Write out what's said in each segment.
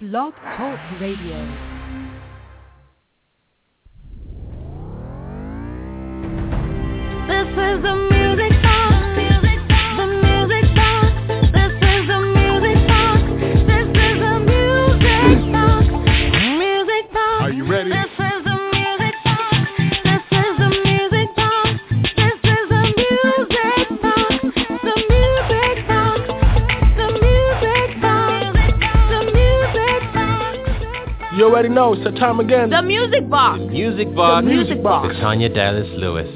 Blog Talk Radio. This is the already know, it's the time again. The music box. Music Box. The Music Box. With Tanya Dallas Lewis.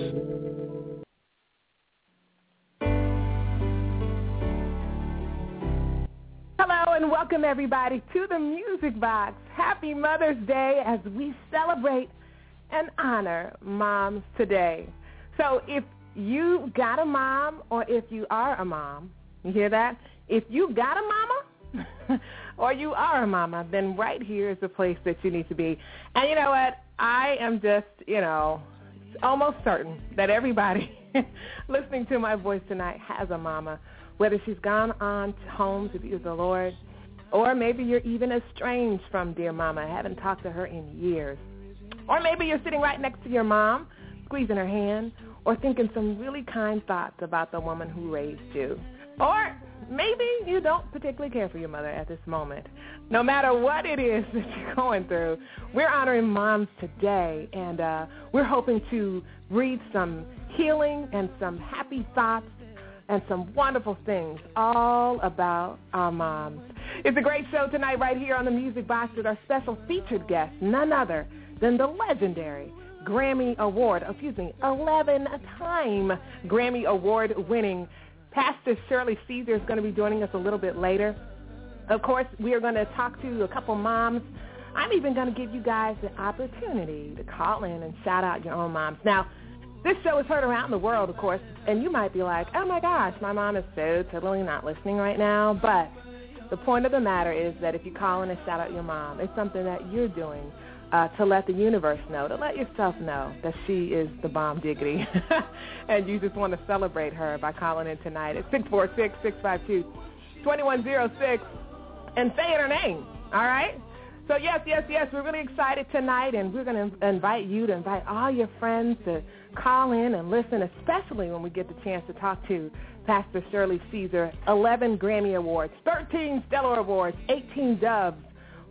Hello and welcome everybody to the Music Box. Happy Mother's Day as we celebrate and honor moms today. So if you got a mom or if you are a mom, you hear that? If you got a mama or you are a mama, then right here is the place that you need to be. And you know what? I am just, you know, almost certain that everybody listening to my voice tonight has a mama, whether she's gone on home to be with the Lord, or maybe you're even estranged from dear mama, haven't talked to her in years. Or maybe you're sitting right next to your mom, squeezing her hand, or thinking some really kind thoughts about the woman who raised you. Or maybe you don't particularly care for your mother at this moment. No matter what it is that you're going through, we're honoring moms today, and uh, we're hoping to breathe some healing and some happy thoughts and some wonderful things all about our moms. It's a great show tonight right here on the Music Box with our special featured guest, none other than the legendary Grammy Award, excuse me, 11-time Grammy Award winning Pastor Shirley Caesar is going to be joining us a little bit later. Of course, we are going to talk to a couple moms. I'm even going to give you guys the opportunity to call in and shout out your own moms. Now, this show is heard around the world, of course, and you might be like, oh my gosh, my mom is so totally not listening right now. But the point of the matter is that if you call in and shout out your mom, it's something that you're doing uh, to let the universe know, to let yourself know that she is the bomb diggity. and you just want to celebrate her by calling in tonight at 646-652-2106 and saying her name, all right? So yes, yes, yes, we're really excited tonight, and we're going to invite you to invite all your friends to call in and listen, especially when we get the chance to talk to Pastor Shirley Caesar. 11 Grammy Awards, 13 Stellar Awards, 18 Doves,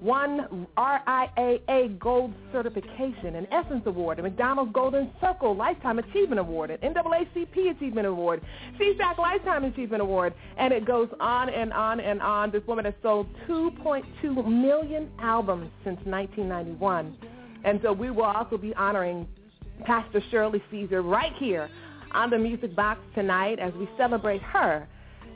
one RIAA Gold Certification, an Essence Award, a McDonald's Golden Circle Lifetime Achievement Award, an NAACP Achievement Award, CSAC Lifetime Achievement Award, and it goes on and on and on. This woman has sold 2.2 million albums since 1991. And so we will also be honoring Pastor Shirley Caesar right here on the Music Box tonight as we celebrate her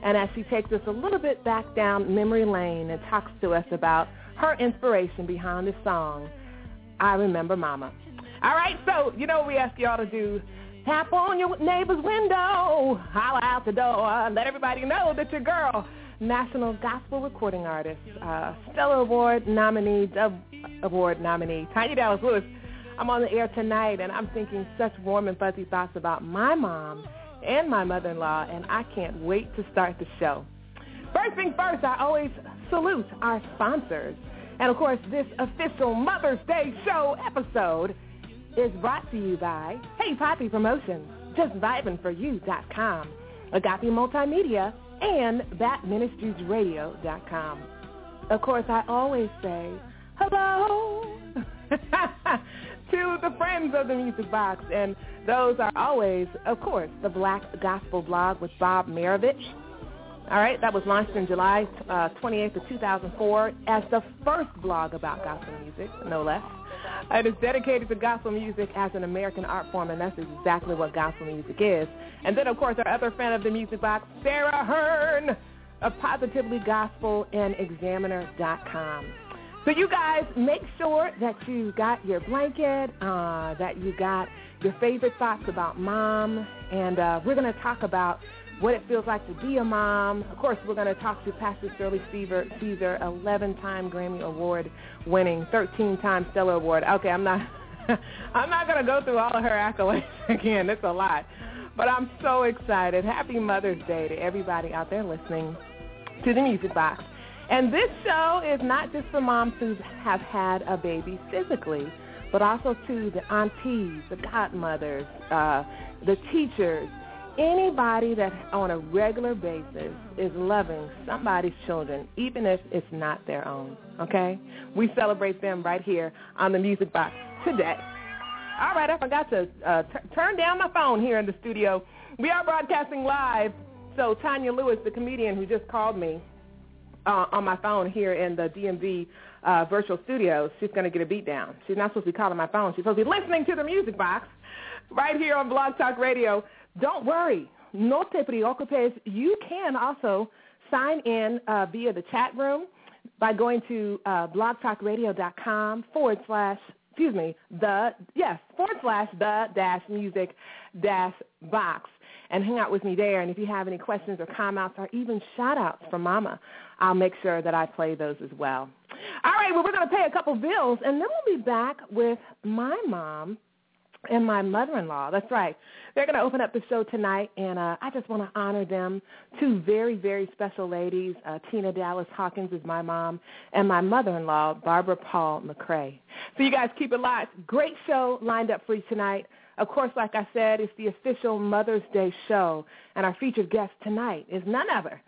and as she takes us a little bit back down memory lane and talks to us about her inspiration behind the song, I Remember Mama. All right, so you know what we ask y'all to do? Tap on your neighbor's window, holler out the door, let everybody know that your girl, National Gospel Recording Artist, uh, Stellar Award nominee, Dove Award nominee, Tanya Dallas Lewis. I'm on the air tonight, and I'm thinking such warm and fuzzy thoughts about my mom and my mother-in-law, and I can't wait to start the show. First thing first, I always salute our sponsors. And of course, this official Mother's Day show episode is brought to you by Hey Poppy Promotions, JustVibingForYou.com, Agape Multimedia, and BatMinistriesRadio.com. Of course, I always say hello to the friends of the Music Box, and those are always, of course, the Black Gospel Blog with Bob Marovich. All right, that was launched in July uh, 28th of 2004 as the first blog about gospel music, no less. It is dedicated to gospel music as an American art form, and that's exactly what gospel music is. And then, of course, our other fan of the Music Box, Sarah Hearn of Positively Gospel and Examiner.com. So you guys make sure that you got your blanket, uh, that you got your favorite thoughts about mom, and uh, we're going to talk about what it feels like to be a mom. Of course, we're going to talk to Pastor Shirley Caesar, Caesar 11-time Grammy Award winning, 13-time Stellar Award. Okay, I'm not, I'm not going to go through all of her accolades again. It's a lot, but I'm so excited. Happy Mother's Day to everybody out there listening to the Music Box. And this show is not just for moms who have had a baby physically, but also to the aunties, the godmothers, uh, the teachers, anybody that on a regular basis is loving somebody's children, even if it's not their own. Okay? We celebrate them right here on the Music Box today. All right, I forgot to uh, t- turn down my phone here in the studio. We are broadcasting live, so Tanya Lewis, the comedian who just called me uh, on my phone here in the DMV uh, virtual studios, she's going to get a beat down. She's not supposed to be calling my phone. She's supposed to be listening to the Music Box right here on Blog Talk Radio. Don't worry. No te preocupes. You can also sign in uh, via the chat room by going to uh, blogtalkradio.com forward slash, excuse me, the, yes, forward slash the dash music dash box and hang out with me there. And if you have any questions or comments or even shout-outs from Mama, I'll make sure that I play those as well. All right, well, we're going to pay a couple bills, and then we'll be back with my mom and my mother-in-law. That's right. They're going to open up the show tonight, and uh, I just want to honor them. Two very, very special ladies. Uh, Tina Dallas Hawkins is my mom, and my mother-in-law, Barbara Paul McCrae. So you guys keep it locked. Great show lined up for you tonight. Of course, like I said, it's the official Mother's Day show, and our featured guest tonight is none other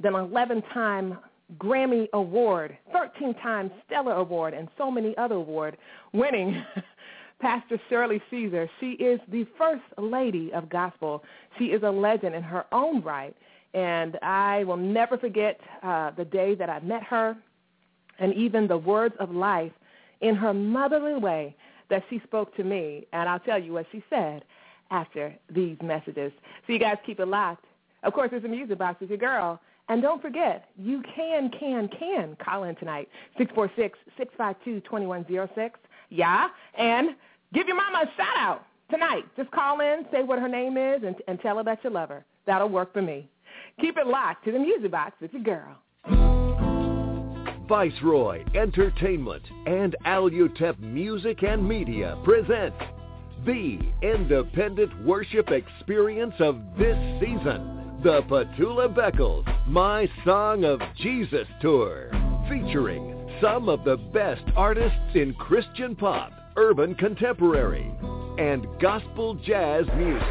than 11-time Grammy Award, 13-time Stellar Award, and so many other award winning Pastor Shirley Caesar. She is the first lady of gospel. She is a legend in her own right, and I will never forget uh, the day that I met her and even the words of life in her motherly way that she spoke to me, and I'll tell you what she said after these messages. So you guys keep it locked. Of course, it's a music box with your girl. And don't forget, you can, can, can call in tonight, 646-652-2106. Yeah, and give your mama a shout out tonight. Just call in, say what her name is, and, and tell her that you love her. That'll work for me. Keep it locked to the music box with your girl. Viceroy Entertainment and Alutep Music and Media present the independent worship experience of this season, the Petula Beckles My Song of Jesus Tour, featuring some of the best artists in Christian pop, urban contemporary, and gospel jazz music.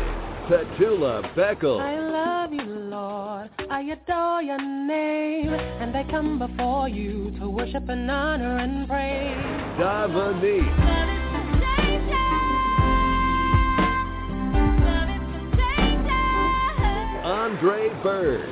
Petula Beckles. I love you, Lord. I adore your name. And I come before you to worship and honor and praise. Dominique. Andre Bird.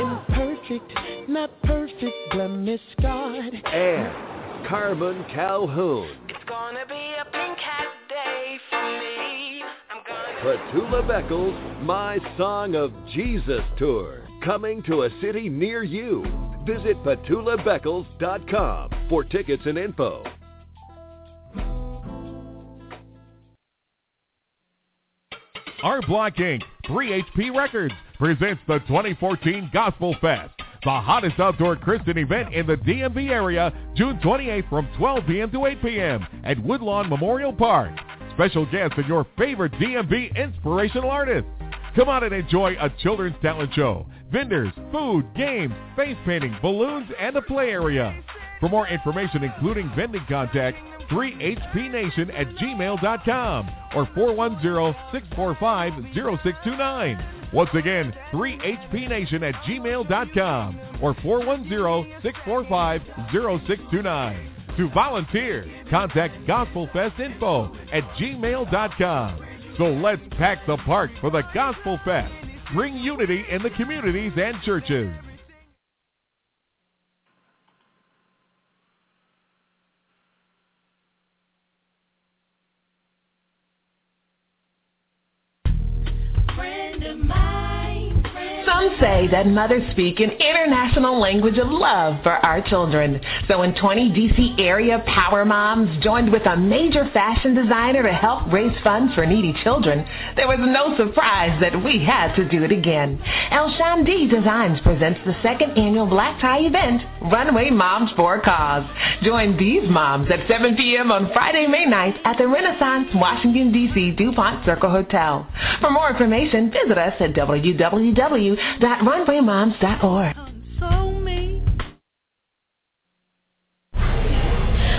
Imperfect, not perfect, blemish God. and Carmen Calhoun. It's gonna be a pink hat day for me. I'm gonna Petula Beckles' My Song of Jesus Tour. Coming to a city near you. Visit petulabeckles.com for tickets and info. Our Block Inc., 3HP Records, presents the 2014 Gospel Fest, the hottest outdoor Christian event in the DMV area, June 28th from 12 p.m. to 8 p.m. at Woodlawn Memorial Park. Special guests and your favorite DMV inspirational artists. Come out and enjoy a children's talent show, vendors, food, games, face painting, balloons, and a play area. For more information, including vending contacts, 3hpnation at gmail.com or 410-645-0629. Once again, 3hpnation at gmail.com or 410-645-0629. To volunteer, contact gospelfestinfo at gmail.com. So let's pack the park for the Gospel Fest. Bring unity in the communities and churches. undermine. Some say that mothers speak an international language of love for our children. So when 20 DC area power moms joined with a major fashion designer to help raise funds for needy children, there was no surprise that we had to do it again. El Shandi Designs presents the second annual black tie event, Runway Moms for Cause. Join these moms at 7 p.m. on Friday, May 9th at the Renaissance Washington, D.C. DuPont Circle Hotel. For more information, visit us at www.runwaymoms.org.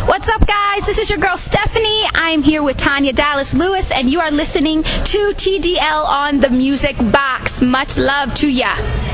What's up, guys? This is your girl Stephanie. I'm here with Tanya Dallas Lewis, and you are listening to TDL on the Music Box. Much love to ya.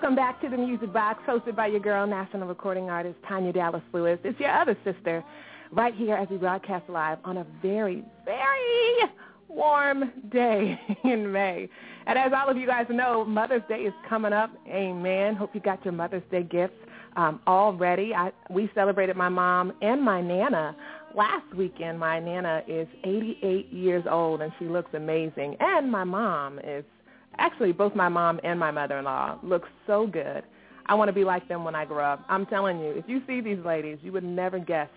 Welcome back to the Music Box, hosted by your girl, national recording artist Tanya Dallas Lewis. It's your other sister, right here as we broadcast live on a very, very warm day in May. And as all of you guys know, Mother's Day is coming up. Amen. Hope you got your Mother's Day gifts um, all ready. I, we celebrated my mom and my Nana last weekend. My Nana is 88 years old, and she looks amazing. And my mom is actually both my mom and my mother-in-law look so good. I want to be like them when I grow up. I'm telling you, if you see these ladies, you would never guess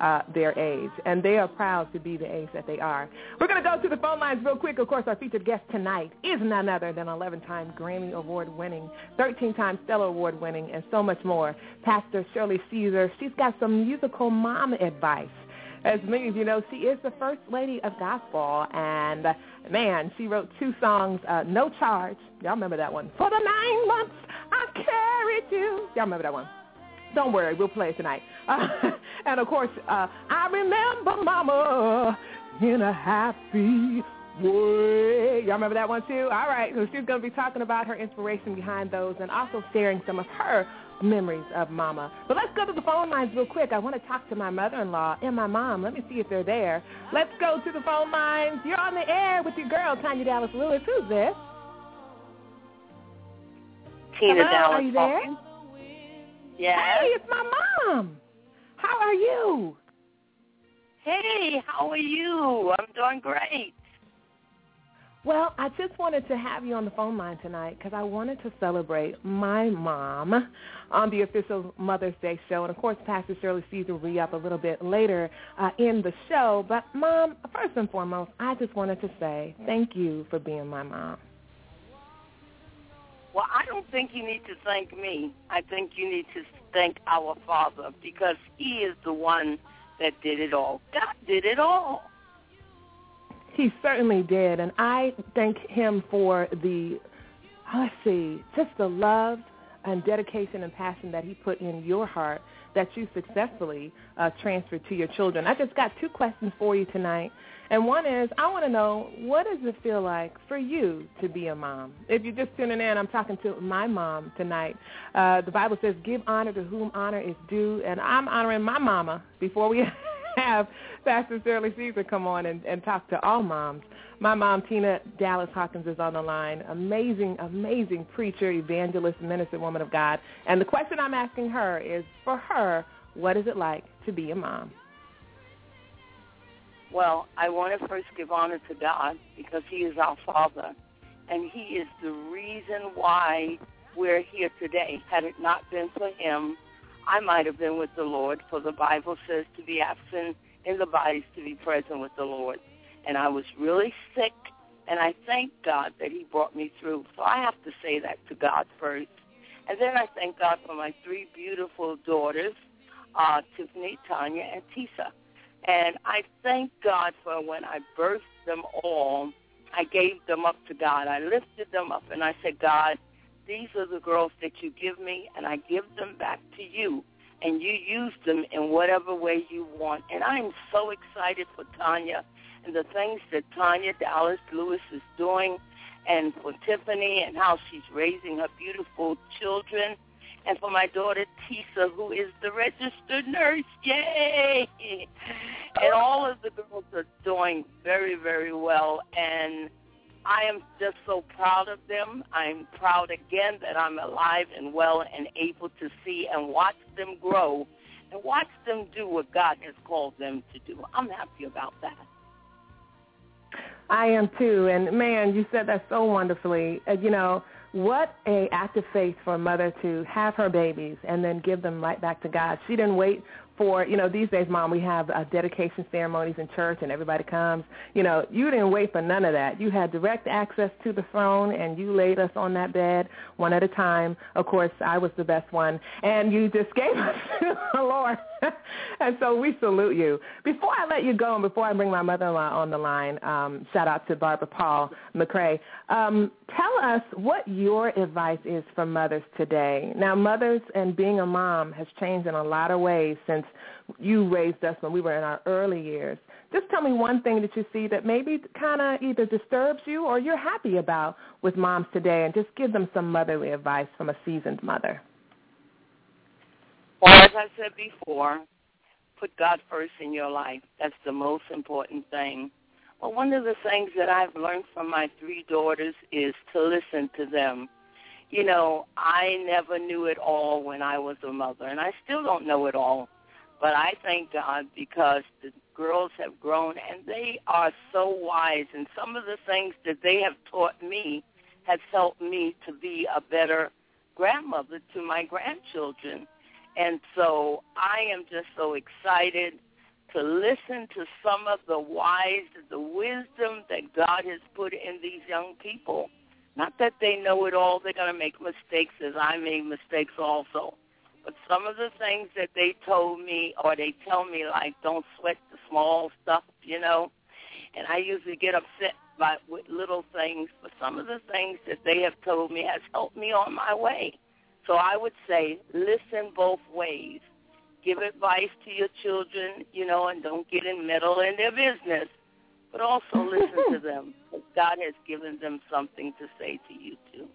uh, their age, and they are proud to be the age that they are. We're going to go to the phone lines real quick. Of course, our featured guest tonight is none other than 11-time Grammy Award-winning, 13-time Stellar Award-winning, and so much more. Pastor Shirley Caesar. She's got some musical mom advice. As many of you know, she is the first lady of gospel, and man, she wrote two songs, uh, No Charge. Y'all remember that one? For the nine months I carried you. Y'all remember that one? Don't worry, we'll play it tonight. Uh, and of course, uh, I remember Mama in a happy way. Y'all remember that one too? All right, so she's going to be talking about her inspiration behind those and also sharing some of her memories of Mama. But let's go to the phone lines real quick. I want to talk to my mother-in-law and my mom. Let me see if they're there. Let's go to the phone lines. You're on the air with your girl, Tanya Dallas Lewis. Who's this? Tina Hello, Dallas are you there? Yes. Hey, it's my mom. How are you? Hey, how are you? I'm doing great. Well, I just wanted to have you on the phone line tonight because I wanted to celebrate my mom on the official Mother's Day show. And, of course, Pastor Shirley Caesar will be up a little bit later uh, in the show. But, Mom, first and foremost, I just wanted to say thank you for being my mom. Well, I don't think you need to thank me. I think you need to thank our Father because He is the one that did it all. God did it all. He certainly did, and I thank him for the, let's see, just the love and dedication and passion that he put in your heart that you successfully uh, transferred to your children. I just got two questions for you tonight, and one is I want to know what does it feel like for you to be a mom? If you're just tuning in, I'm talking to my mom tonight. Uh, the Bible says, "Give honor to whom honor is due," and I'm honoring my mama before we have Pastor Shirley Caesar come on and, and talk to all moms. My mom, Tina Dallas Hawkins, is on the line. Amazing, amazing preacher, evangelist, minister, woman of God. And the question I'm asking her is, for her, what is it like to be a mom? Well, I want to first give honor to God because He is our Father, and He is the reason why we're here today. Had it not been for Him, I might have been with the Lord, for the Bible says to be absent in the body is to be present with the Lord. And I was really sick, and I thank God that He brought me through. So I have to say that to God first. And then I thank God for my three beautiful daughters, uh, Tiffany, Tanya, and Tisa. And I thank God for when I birthed them all, I gave them up to God. I lifted them up, and I said, God, these are the girls that you give me, and I give them back to you. And you use them in whatever way you want. And I'm so excited for Tanya and the things that Tanya Dallas Lewis is doing and for Tiffany and how she's raising her beautiful children. And for my daughter Tisa, who is the registered nurse. Yay! And all of the girls are doing very, very well. And I am just so proud of them. I'm proud again that I'm alive and well and able to see and watch them grow and watch them do what God has called them to do. I'm happy about that. I am too. And man, you said that so wonderfully. Uh, you know, what a act of faith for a mother to have her babies and then give them right back to God. She didn't wait for, you know, these days, Mom, we have uh, dedication ceremonies in church and everybody comes. You know, you didn't wait for none of that. You had direct access to the throne and you laid us on that bed one at a time. Of course, I was the best one. And you just gave us to the Lord. and so we salute you. Before I let you go and before I bring my mother-in-law on the line, um, shout out to Barbara Paul McCray, um, tell us what your advice is for mothers today. Now, mothers and being a mom has changed in a lot of ways since you raised us when we were in our early years. Just tell me one thing that you see that maybe kind of either disturbs you or you're happy about with moms today and just give them some motherly advice from a seasoned mother. Well, as I said before, put God first in your life. That's the most important thing. Well, one of the things that I've learned from my three daughters is to listen to them. You know, I never knew it all when I was a mother, and I still don't know it all. But I thank God because the girls have grown and they are so wise, and some of the things that they have taught me has helped me to be a better grandmother to my grandchildren. And so I am just so excited to listen to some of the wise, the wisdom that God has put in these young people. Not that they know it all, they're going to make mistakes as I made mistakes also. But some of the things that they told me or they tell me like don't sweat the small stuff, you know. And I usually get upset by with little things, but some of the things that they have told me has helped me on my way. So I would say listen both ways. Give advice to your children, you know, and don't get in meddle in their business. But also listen to them. God has given them something to say to you too.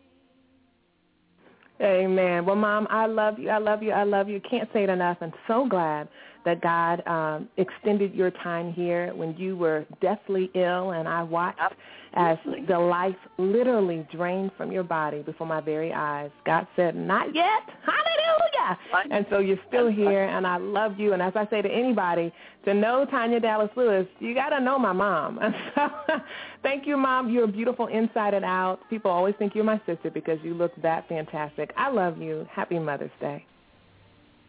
Amen. Well, Mom, I love you. I love you. I love you. Can't say it enough. I'm so glad that God um, extended your time here when you were deathly ill, and I watched as the life literally drained from your body before my very eyes. God said, not yet. Hallelujah. And so you're still here, and I love you. And as I say to anybody, to know Tanya Dallas Lewis, you got to know my mom. And so thank you, Mom. You're beautiful inside and out. People always think you're my sister because you look that fantastic. I love you. Happy Mother's Day.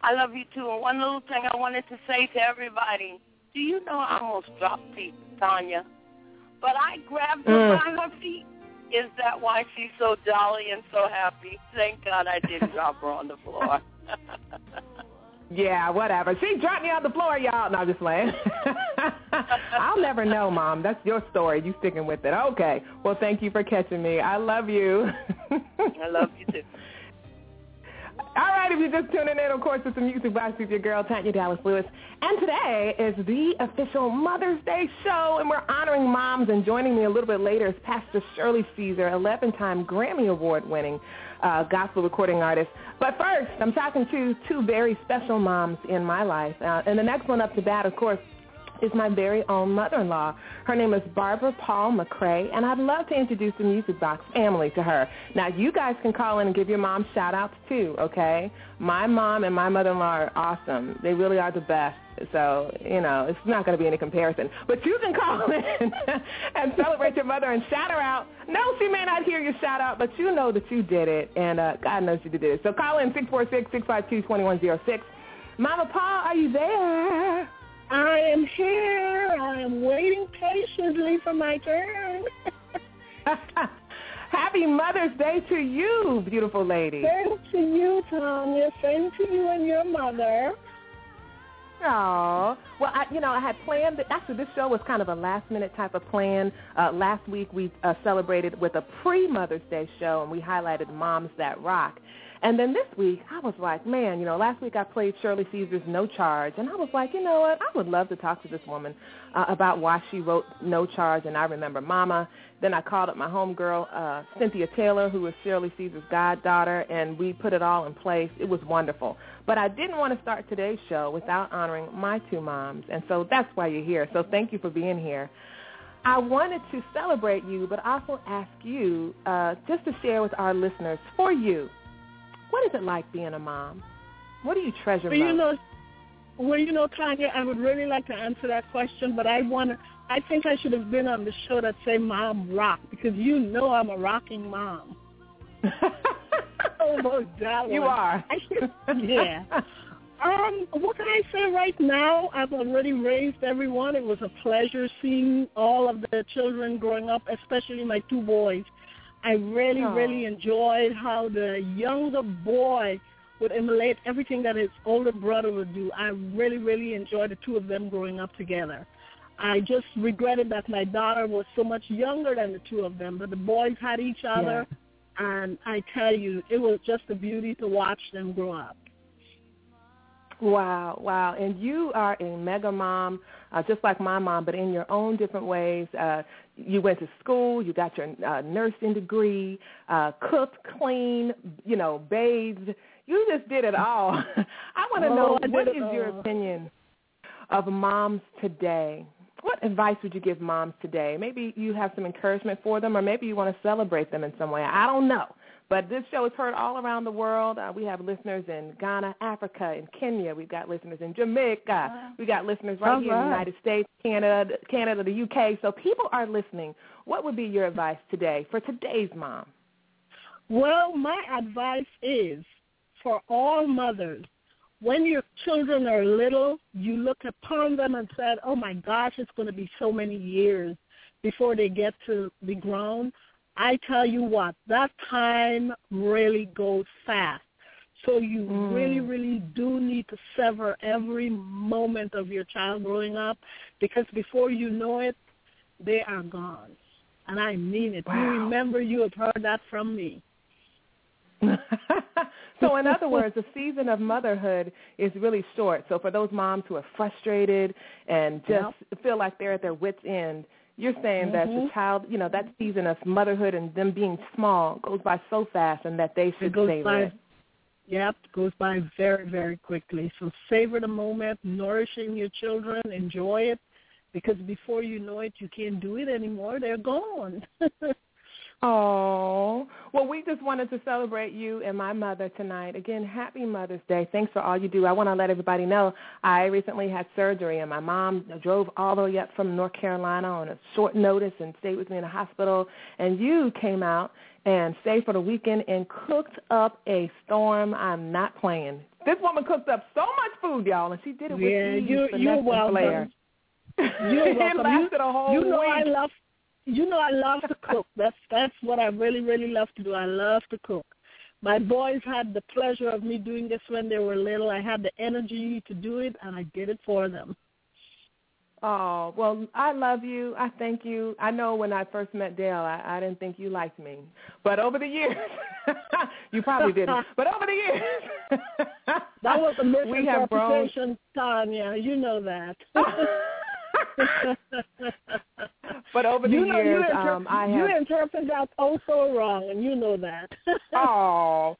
I love you too. And one little thing I wanted to say to everybody, do you know I almost dropped Tanya? But I grabbed her Mm. by her feet. Is that why she's so jolly and so happy? Thank God I didn't drop her on the floor. Yeah, whatever. She dropped me on the floor, y'all. No, I'm just playing. I'll never know, Mom. That's your story. You sticking with it. Okay. Well, thank you for catching me. I love you. I love you too. All right, if you're just tuning in, of course, it's the Music Box with your girl, Tanya Dallas Lewis. And today is the official Mother's Day show, and we're honoring moms. And joining me a little bit later is Pastor Shirley Caesar, 11-time Grammy Award-winning uh, gospel recording artist. But first, I'm talking to two very special moms in my life. Uh, and the next one up to bat, of course, is my very own mother-in-law. Her name is Barbara Paul McCray, and I'd love to introduce the Music Box family to her. Now, you guys can call in and give your mom shout-outs too, okay? My mom and my mother-in-law are awesome. They really are the best. So, you know, it's not going to be any comparison. But you can call in and celebrate your mother and shout her out. No, she may not hear your shout-out, but you know that you did it, and uh, God knows you did it. So call in 646-652-2106. Mama Paul, are you there? I am here. I am waiting patiently for my turn. Happy Mother's Day to you, beautiful lady. Same to you, Tanya. Same to you and your mother. Oh, well, I, you know, I had planned. That, actually, this show was kind of a last-minute type of plan. Uh, last week we uh, celebrated with a pre-Mother's Day show, and we highlighted moms that rock. And then this week, I was like, man, you know, last week I played Shirley Caesar's No Charge, and I was like, you know what, I would love to talk to this woman uh, about why she wrote No Charge, and I remember Mama. Then I called up my homegirl, uh, Cynthia Taylor, who was Shirley Caesar's goddaughter, and we put it all in place. It was wonderful. But I didn't want to start today's show without honoring my two moms, and so that's why you're here. So thank you for being here. I wanted to celebrate you, but also ask you uh, just to share with our listeners, for you, what is it like being a mom? What do you treasure Well, most? you know, well, you know, Tanya, I would really like to answer that question, but I want to. I think I should have been on the show that say "Mom Rock" because you know I'm a rocking mom. Almost that You one. are. Yeah. Um, what can I say right now? I've already raised everyone. It was a pleasure seeing all of the children growing up, especially my two boys. I really, really enjoyed how the younger boy would emulate everything that his older brother would do. I really, really enjoyed the two of them growing up together. I just regretted that my daughter was so much younger than the two of them, but the boys had each other, and I tell you, it was just a beauty to watch them grow up. Wow, wow. And you are a mega mom, uh, just like my mom, but in your own different ways. Uh, you went to school, you got your uh, nursing degree, uh, cooked, cleaned, you know, bathed. You just did it all. I want to Oh, know I what is your opinion of moms today? What advice would you give moms today? Maybe you have some encouragement for them, or maybe you want to celebrate them in some way. I don't know. But this show is heard all around the world. Uh, we have listeners in Ghana, Africa, in Kenya. We've got listeners in Jamaica. We got listeners right All here in the. United States, Canada, Canada, the UK. So people are listening. What would be your advice today for today's mom? Well, my advice is for all mothers, when your children are little, you look upon them and said, oh my gosh, it's going to be so many years before they get to be grown. I tell you what, that time really goes fast. So you Mm. really, really do need to sever every moment of your child growing up because before you know it, they are gone. And I mean it. You remember you have heard that from me. so in other words, the season of motherhood is really short. So for those moms who are frustrated and just feel like they're at their wits' end, you're saying that the Mhm. child, you know, that season of motherhood and them being small goes by so fast and that they should savor by, it. yep, goes by very, very quickly. So savor the moment, nourishing your children, enjoy it, because before you know it, you can't do it anymore. They're gone. Oh, well, we just wanted to celebrate you and my mother tonight. Again, happy Mother's Day. Thanks for all you do. I want to let everybody know I recently had surgery, and my mom drove all the way up from North Carolina on a short notice and stayed with me in the hospital. And you came out and stayed for the weekend and cooked up a storm. I'm not playing. This woman cooked up so much food, y'all, and she did it with yeah, ease, you, finesse, you're and welcome. flair. You're it lasted you, a whole you know week. I love you know I love to cook. That's that's what I really, really love to do. I love to cook. My boys had the pleasure of me doing this when they were little. I had the energy to do it and I did it for them. Oh, well, I love you. I thank you. I know when I first met Dale, I, I didn't think you liked me. But over the years, you probably didn't. But over the years, That was a we have grown. misinterpretation, Tanya. You know that. But over the you know, years, you, inter- um, I you have. interpret that oh so wrong, and you know that. Oh.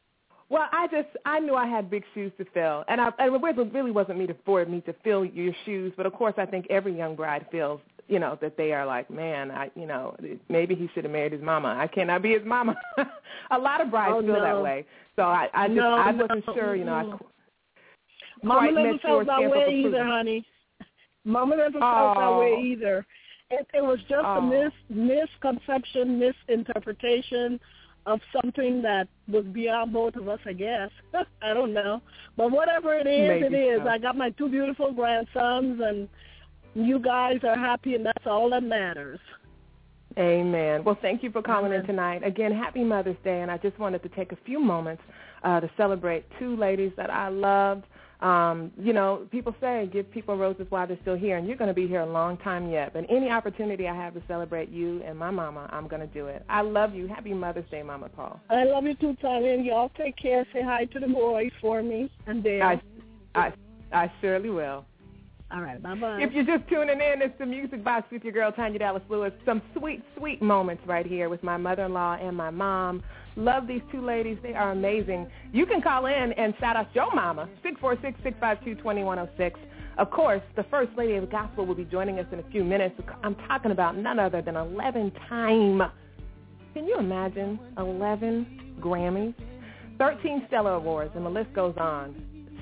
Well, I just I knew I had big shoes to fill, and I and it really wasn't me to for me to fill your shoes. But of course, I think every young bride feels, you know, that they are like, man, I, you know, maybe he should have married his mama. I cannot be his mama. a lot of brides Oh, feel no. that way. So I, I just No, I no. wasn't sure, you know. I. Mama never felt that way either, honey. Mama never felt that way either. It, it was just a Oh. mis, misconception, misinterpretation of something that was beyond both of us, I guess. I don't know. But whatever it is, Maybe it is. so. I got my two beautiful grandsons, and you guys are happy, and that's all that matters. Amen. Well, thank you for calling in tonight. Again, happy Mother's Day, and I just wanted to take a few moments uh, to celebrate two ladies that I love. Um, you know, people say give people roses while they're still here, and you're going to be here a long time yet. But any opportunity I have to celebrate you and my mama, I'm going to do it. I love you. Happy Mother's Day, Mama Paul. I love you too, Tanya, and y'all take care. Say hi to the boys for me and Dale. I, I, I surely will. All right, bye-bye. If you're just tuning in, it's the Music Box with your girl, Tanya Dallas Lewis. Some sweet, sweet moments right here with my mother-in-law and my mom. Love these two ladies. They are amazing. You can call in and shout out your mama, 646-652-2106. Of course, the First Lady of the Gospel will be joining us in a few minutes. I'm talking about none other than 11-time. Can you imagine 11 Grammys? 13 Stellar Awards, and the list goes on.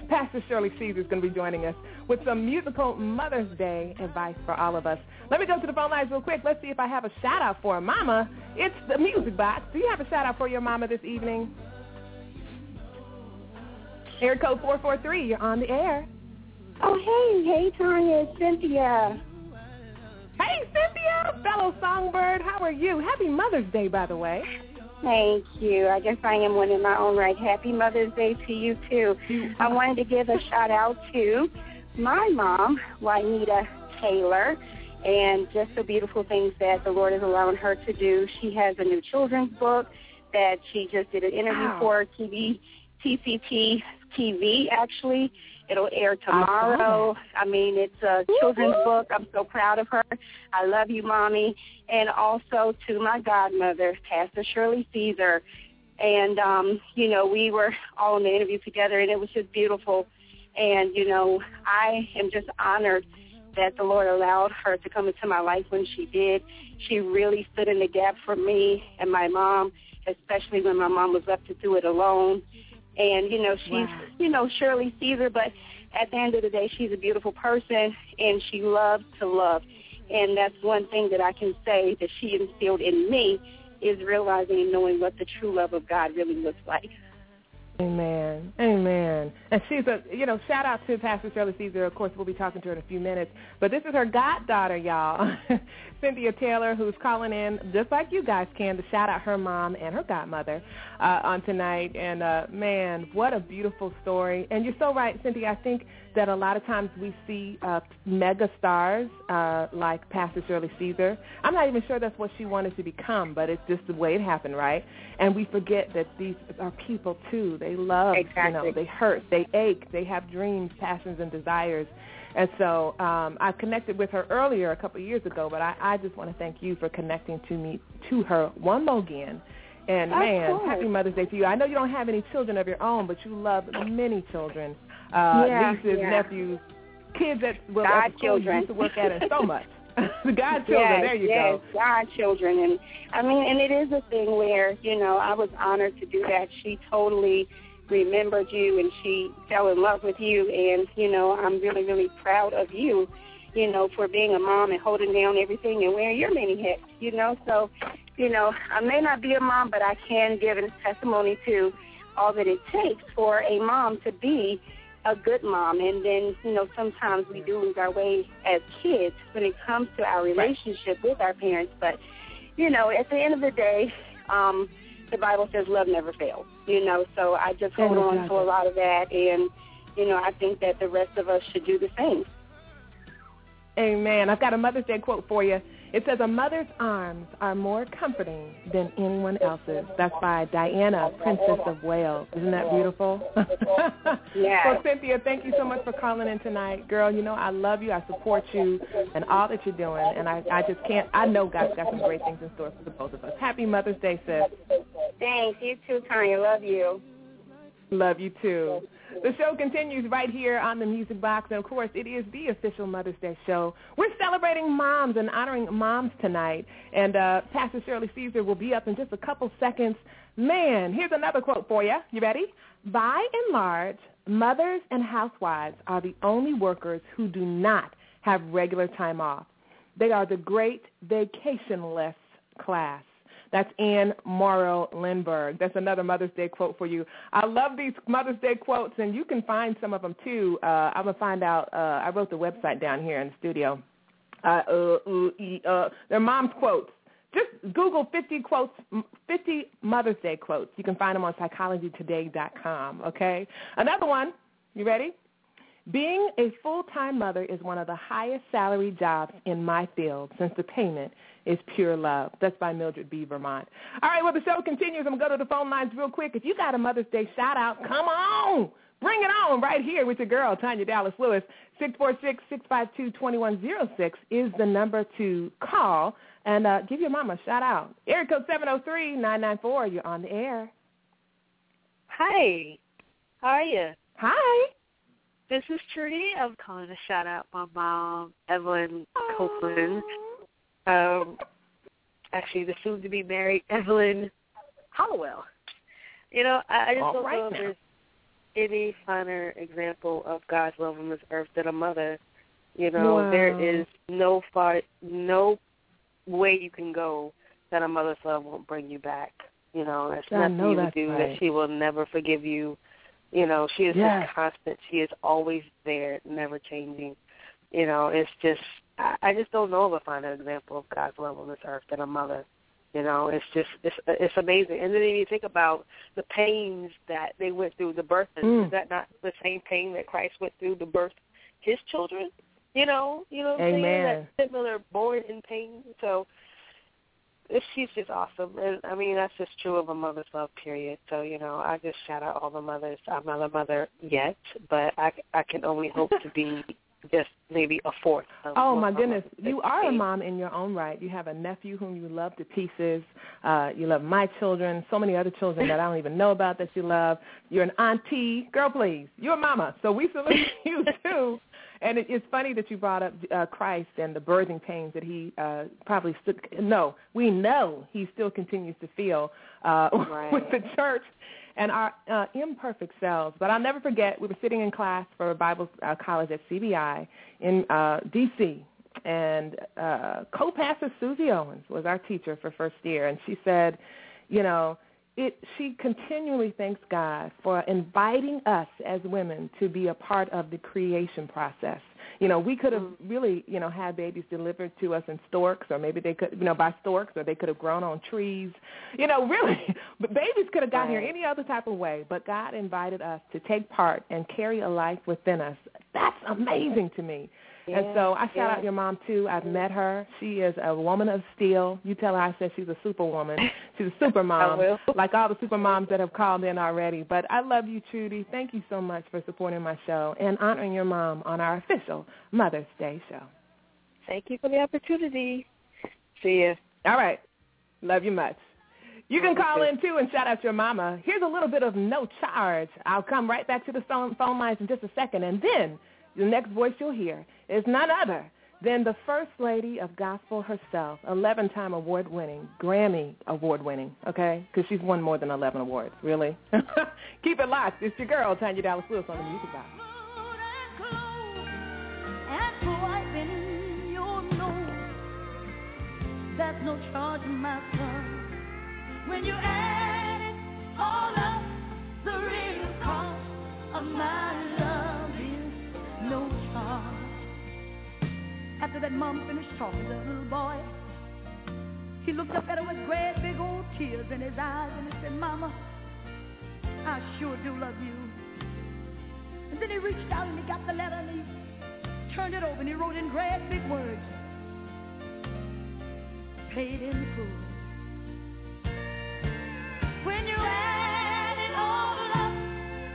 Pastor Shirley Caesar is going to be joining us with some musical Mother's Day advice for all of us. Let me go to the phone lines real quick. Let's see if I have a shout out for a mama. It's the music box. Do you have a shout out for your mama this evening? Air code 443, you're on the air. Oh, hey, hey, Tanya, it's Cynthia. Hey, Cynthia, fellow songbird, how are you? Happy Mother's Day, by the way. Thank you. I guess I am one in my own right. Happy Mother's Day to you too. I mm-hmm. wanted to give a shout out to my mom, Juanita Taylor, and just the beautiful things that the Lord is allowing her to do. She has a new children's book that she just did an interview Wow. for TV, TCT TV actually. It'll air tomorrow. I mean, it's a children's book. I'm so proud of her. I love you, mommy. And also to my godmother, Pastor Shirley Caesar. And um, you know, we were all in the interview together, and it was just beautiful. And you know, I am just honored that the Lord allowed her to come into my life when she did. She really stood in the gap for me and my mom, especially when my mom was left to do it alone. And you know, she's Wow. you know Shirley Caesar, but at the end of the day, she's a beautiful person, and she loves to love. And that's one thing that I can say that she instilled in me is realizing and knowing what the true love of God really looks like. Amen. Amen. And she's a, you know, shout out to Pastor Shirley Caesar. Of course, we'll be talking to her in a few minutes. But this is her goddaughter, y'all, Cynthia Taylor, who's calling in, just like you guys can, to shout out her mom and her godmother uh, on tonight. And, uh, man, what a beautiful story. And you're so right, Cynthia. I think that a lot of times we see uh, mega stars uh, like Pastor Shirley Caesar. I'm not even sure that's what she wanted to become, but it's just the way it happened, right? And we forget that these are people too. They love, you know, Exactly. they hurt, they ache, they have dreams, passions, and desires. And so um, I connected with her earlier a couple of years ago, but I, I just want to thank you for connecting to me to her one more again. And Of man, course. happy Mother's Day to you. I know you don't have any children of your own, but you love many children, uh, Yeah, nieces, yeah. nephews, kids that well, at the school you Godchildren. used to work at it so much. the godchildren, yes, there you yes, go. godchildren, and I mean, and it is a thing where you know I was honored to do that. She totally remembered you, and she fell in love with you, and you know I'm really, really proud of you, you know, for being a mom and holding down everything and wearing your many hats, you know. So, you know, I may not be a mom, but I can give a testimony to all that it takes for a mom to be a good mom. And then you know sometimes we do lose our way as kids when it comes to our relationship with our parents. But you know at the end of the day um the bible says love never fails you know so i just hold on to a lot of that and you know i think that the rest of us should do the same Amen. I've got a Mother's Day quote for you. It says, a mother's arms are more comforting than anyone else's. That's by Diana, Princess of Wales. Isn't that beautiful? Yes. Well, Cynthia, thank you so much for calling in tonight. Girl, you know I love you. I support you and all that you're doing. And I, I just can't, I know God's got some great things in store for the both of us. Happy Mother's Day, sis. thanks you too tanya love you Love you too. The show continues right here on the Music Box, and of course, it is the official Mother's Day show. We're celebrating moms and honoring moms tonight, and uh, Pastor Shirley Caesar will be up in just a couple seconds. Man, here's another quote for you. You ready? By and large, mothers and housewives are the only workers who do not have regular time off. They are the great vacationless class. That's Anne Morrow Lindbergh. That's another Mother's Day quote for you. I love these Mother's Day quotes, and you can find some of them too. Uh, I'm gonna find out. Uh, I wrote the website down here in the studio. Uh, uh, uh, uh, they're mom's quotes. Just Google 50 quotes, 50 Mother's Day quotes. You can find them on psychologytoday.com. Okay. Another one. You ready? Being a full-time mother is one of the highest salary jobs in my field since the payment is pure love. That's by Mildred B. Vermont. All right, well, the show continues. I'm going to go to the phone lines real quick. If you got a Mother's Day shout-out, come on. Bring it on right here with your girl, Tanya Dallas Lewis. 646-652-2106 is the number to call and uh, give your mama a shout-out. Area code 703-994. You're on the air. Hi. How are you? Hi. This is Trudy. I'm calling to shout out my mom, Evelyn Copeland. Um, actually, the soon-to-be married Evelyn Hollowell. You know, I, I just All don't right know if there's any finer example of God's love on this earth than a mother. You know, Wow. there is no far, no way you can go that a mother's love won't bring you back. You know, there's I nothing you would do right. that she will never forgive you. You know, she is Yes. just constant. She is always there, never changing. You know, it's just I, I just don't know of a finer example of God's love on this earth than a mother. You know, it's just it's it's amazing. And then you think about the pains that they went through, the birth. Mm. Is that not the same pain that Christ went through to birth his children? You know, you know what I'm saying? That similar, born in pain. So it's, she's just awesome, and I mean that's just true of a mother's love. Period. So you know, I just shout out all the mothers. I'm not a mother yet, but I I can only hope to be just maybe a fourth. Oh my my goodness, you are a mom in your own right. You have a nephew whom you love to pieces. Uh, you love my children, so many other children that I don't even know about that you love. You're an auntie, girl, please. You're a mama, so we salute you too. And it, it's funny that you brought up uh, Christ and the birthing pains that he uh, probably still. No, we know he still continues to feel uh, Right. with the church and our uh, imperfect selves. But I'll never forget, we were sitting in class for Bible uh, college at CBI in uh, D.C., and uh, co-pastor Susie Owens was our teacher for first year, and she said, you know, it, she continually thanks God for inviting us as women to be a part of the creation process. You know, we could have mm-hmm. really, you know, had babies delivered to us in storks, or maybe they could, you know, by storks, or they could have grown on trees. You know, really, but babies could have gotten here any other type of way. But God invited us to take part and carry a life within us. That's amazing to me. And so I shout yeah. out your mom too. I've met her. She is a woman of steel. You tell her I said she's a superwoman. She's a super mom, like all the super moms that have called in already. But I love you, Trudy. Thank you so much for supporting my show and honoring your mom on our official Mother's Day show. Thank you for the opportunity. See ya. All right. Love you much. You can call in too and shout out your mama. Here's a little bit of no charge. I'll come right back to the phone, phone lines in just a second. And then the next voice you'll hear is none other than the First Lady of Gospel herself, 11-time award-winning, Grammy award-winning, okay? Because she's won more than 11 awards, really. Keep it locked. It's your girl, Tanya Dallas Lewis on the Music Box. no charge, my son. When you add it all up, the real cost of my no charge. After that mom finished talking to the little boy, he looked up at her with great big old tears in his eyes and he said, Mama, I sure do love you. And then he reached out and he got the letter and he turned it over and he wrote in great big words, paid in full. When you add it all up,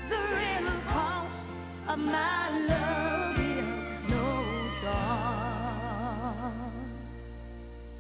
the real cost of my love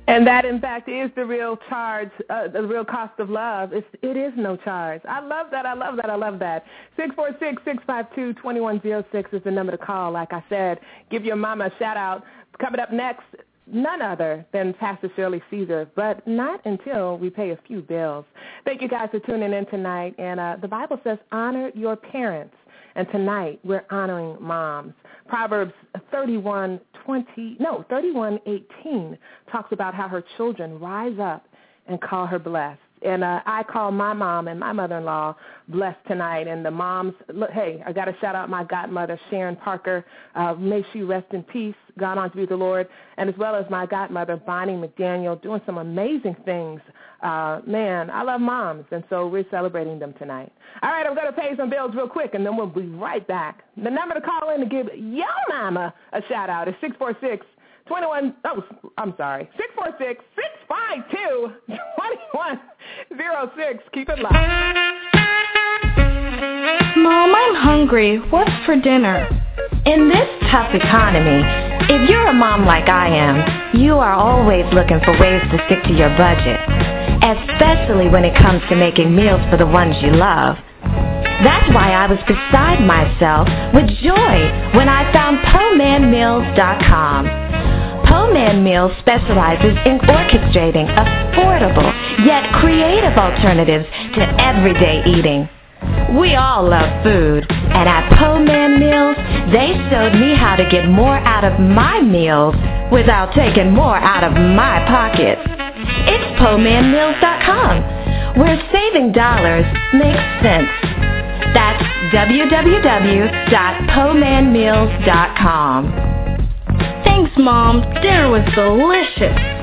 And that, in fact, is the real charge, uh, the real cost of love. It's, it is no charge. I love that. I love that. I love that. Six four six six five two twenty one zero six is the number to call. Like I said, give your mama a shout out. Coming up next, none other than Pastor Shirley Caesar, but not until we pay a few bills. Thank you guys for tuning in tonight. And uh, the Bible says, honor your parents. And tonight we're honoring moms. Proverbs 31, 20, no, 31, 18 talks about how her children rise up and call her blessed. And uh, I call my mom and my mother-in-law blessed tonight. And the moms, look, hey, I got to shout out my godmother, Sharon Parker. Uh, may she rest in peace. Gone on to be the Lord. And as well as my godmother, Bonnie McDaniel, doing some amazing things. Uh, man, I love moms, and so we're celebrating them tonight. All right, I'm going to pay some bills real quick, and then we'll be right back. The number to call in to give your mama a shout-out is 646 21, oh, I'm sorry, 646 652 2106. Keep it locked. Mom, I'm hungry. What's for dinner? In this tough economy, if you're a mom like I am, you are always looking for ways to stick to your budget, especially when it comes to making meals for the ones you love. That's why I was beside myself with joy when I found PoManMeals.com. Poman Meals specializes in orchestrating affordable yet creative alternatives to everyday eating. We all love food, and at Poman Meals, they showed me how to get more out of my meals without taking more out of my pocket. It's PoManMeals.com, where saving dollars makes sense. That's www.pomanmeals.com. Thanks, Mom. Dinner was delicious.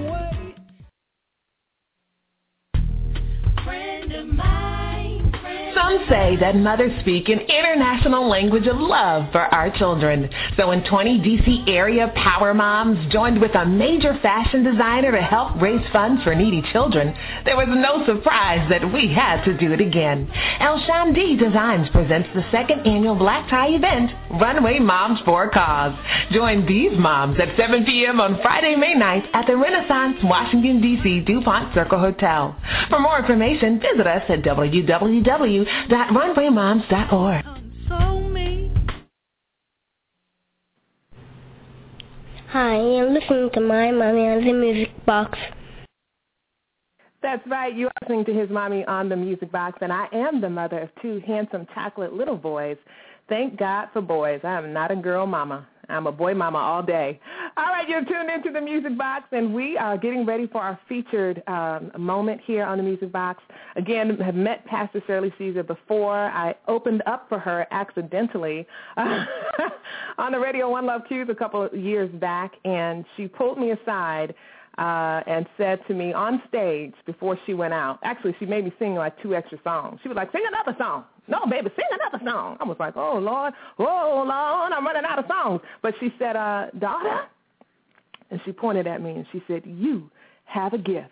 Some say that mothers speak an international language of love for our children. So when 20 DC area power moms joined with a major fashion designer to help raise funds for needy children, there was no surprise that we had to do it again. El Shandi Designs presents the second annual black tie event, Runway Moms for Cause. Join these moms at 7 p.m. on Friday, May 9th at the Renaissance Washington, D.C. DuPont Circle Hotel. For more information, visit us at www www.runwaymoms.org. Hi, you're listening to my mommy on the music box. That's right. You're listening to his mommy on the music box, and I am the mother of two handsome chocolate little boys. Thank God for boys. I am not a girl mama. I'm a boy mama all day. All right, you're tuned into the Music Box, and we are getting ready for our featured um, moment here on the Music Box. Again, have met Pastor Shirley Caesar before. I opened up for her accidentally uh, on the Radio One Love Q's a couple of years back, and she pulled me aside uh, and said to me on stage before she went out. Actually, she made me sing like two extra songs. She was like, "Sing another song." No, baby, sing another song. I was like, "Oh Lord, oh Lord, I'm running out of songs." But she said, uh, "Daughter," and she pointed at me and she said, "You have a gift."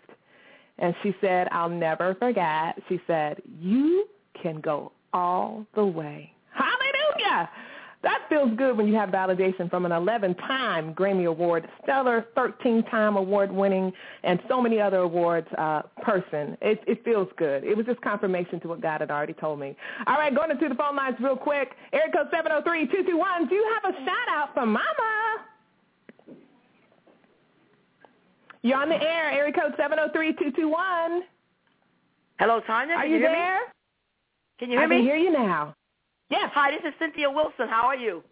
And she said, "I'll never forget." She said, "You can go all the way." Hallelujah. That feels good when you have validation from an 11-time Grammy Award, stellar 13-time award-winning, and so many other awards uh, person. It, it feels good. It was just confirmation to what God had already told me. All right, going into the phone lines real quick. Area code 703-221. Do you have a shout-out for Mama? You're on the air. Area code 703-221. Hello, Tanya. Are Can you, hear there? Me? Can you hear I me? I can hear you now. Yes. Hi, this is Cynthia Wilson. How are you?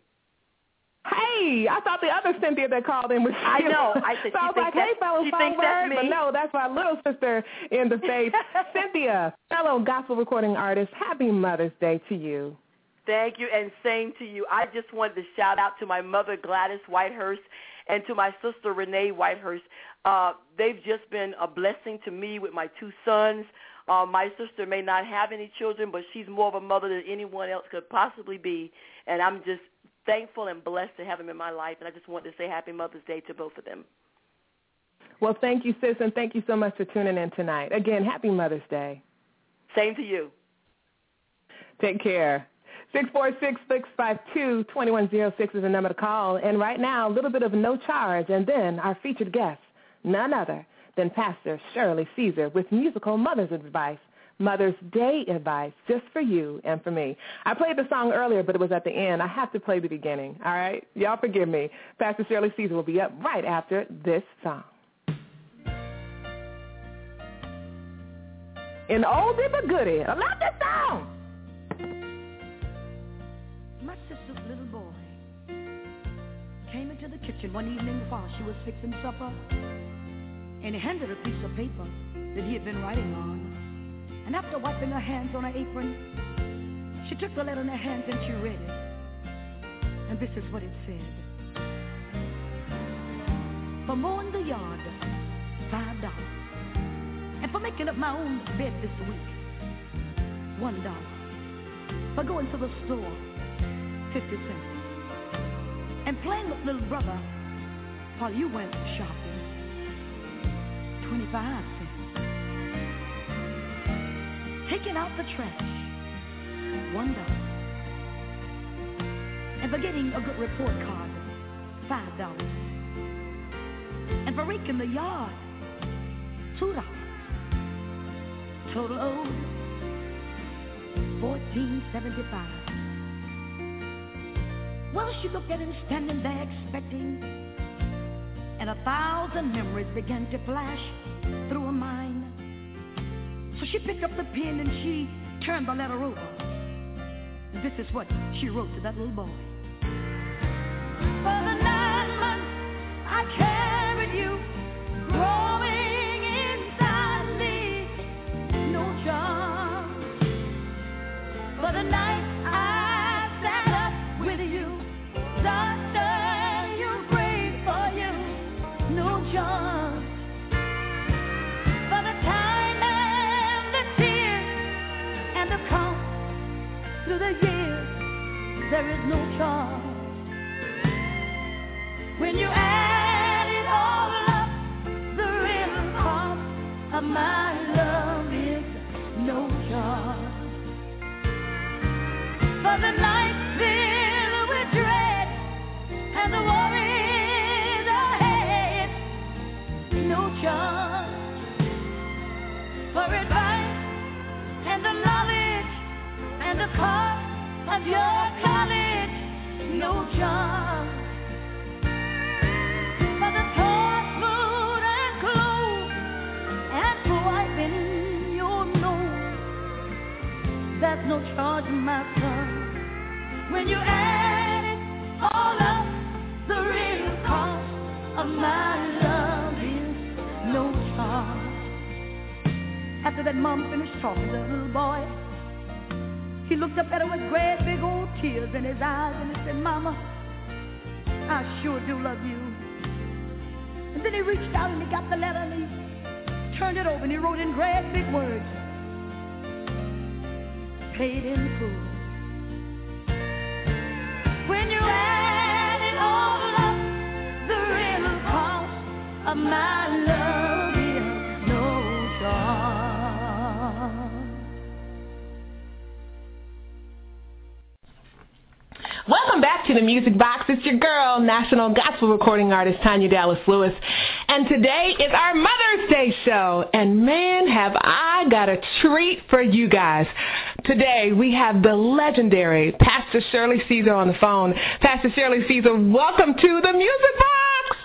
Hey, I thought the other Cynthia that called in was I know. I said so I she was like, hey, fellow songbird, but no, that's my little sister in the faith, Cynthia, fellow gospel recording artist. Happy Mother's Day to you. Thank you, and same to you. I just wanted to shout out to my mother, Gladys Whitehurst, and to my sister, Renee Whitehurst. Uh, they've just been a blessing to me with my two sons. Uh, my sister may not have any children, but she's more of a mother than anyone else could possibly be, and I'm just thankful and blessed to have them in my life, and I just want to say Happy Mother's Day to both of them. Well, thank you, sis, and thank you so much for tuning in tonight. Again, happy Mother's Day. Same to you. Take care. Six four six six five two twenty one zero six is the number to call. And right now, a little bit of no charge, and then our featured guest, none other than Pastor Shirley Caesar with musical Mother's Advice, Mother's Day advice, just for you and for me. I played the song earlier, but it was at the end. I have to play the beginning. All right, y'all forgive me. Pastor Shirley Caesar will be up right after this song. An oldie but goodie. I love this song. My sister's little boy came into the kitchen one evening while she was fixing supper, and he handed her a piece of paper that he had been writing on. And after wiping her hands on her apron, she took the letter in her hands and she read it. And this is what it said. For mowing the yard, five dollars. And for making up my own bed this week, one dollar. For going to the store, 50 cents. And playing with little brother while you went shopping, 25 cents. Taking out the trash, one dollar. And for getting a good report card, five dollars. And for raking the yard, two dollars. Total owed, fourteen seventy-five. Well, she looked at him standing there expecting, and a thousand memories began to flash through her mind. So she picked up the pen and she turned the letter over. This is what she wrote to that little boy. For the nine months I carried in great big words, paid in full. When you add it all up, the real cost of my Music Box. It's your girl, national gospel recording artist Tanya Dallas Lewis. And today is our Mother's Day show. And man, have I got a treat for you guys. Today we have the legendary Pastor Shirley Caesar on the phone. Pastor Shirley Caesar, welcome to the Music Box.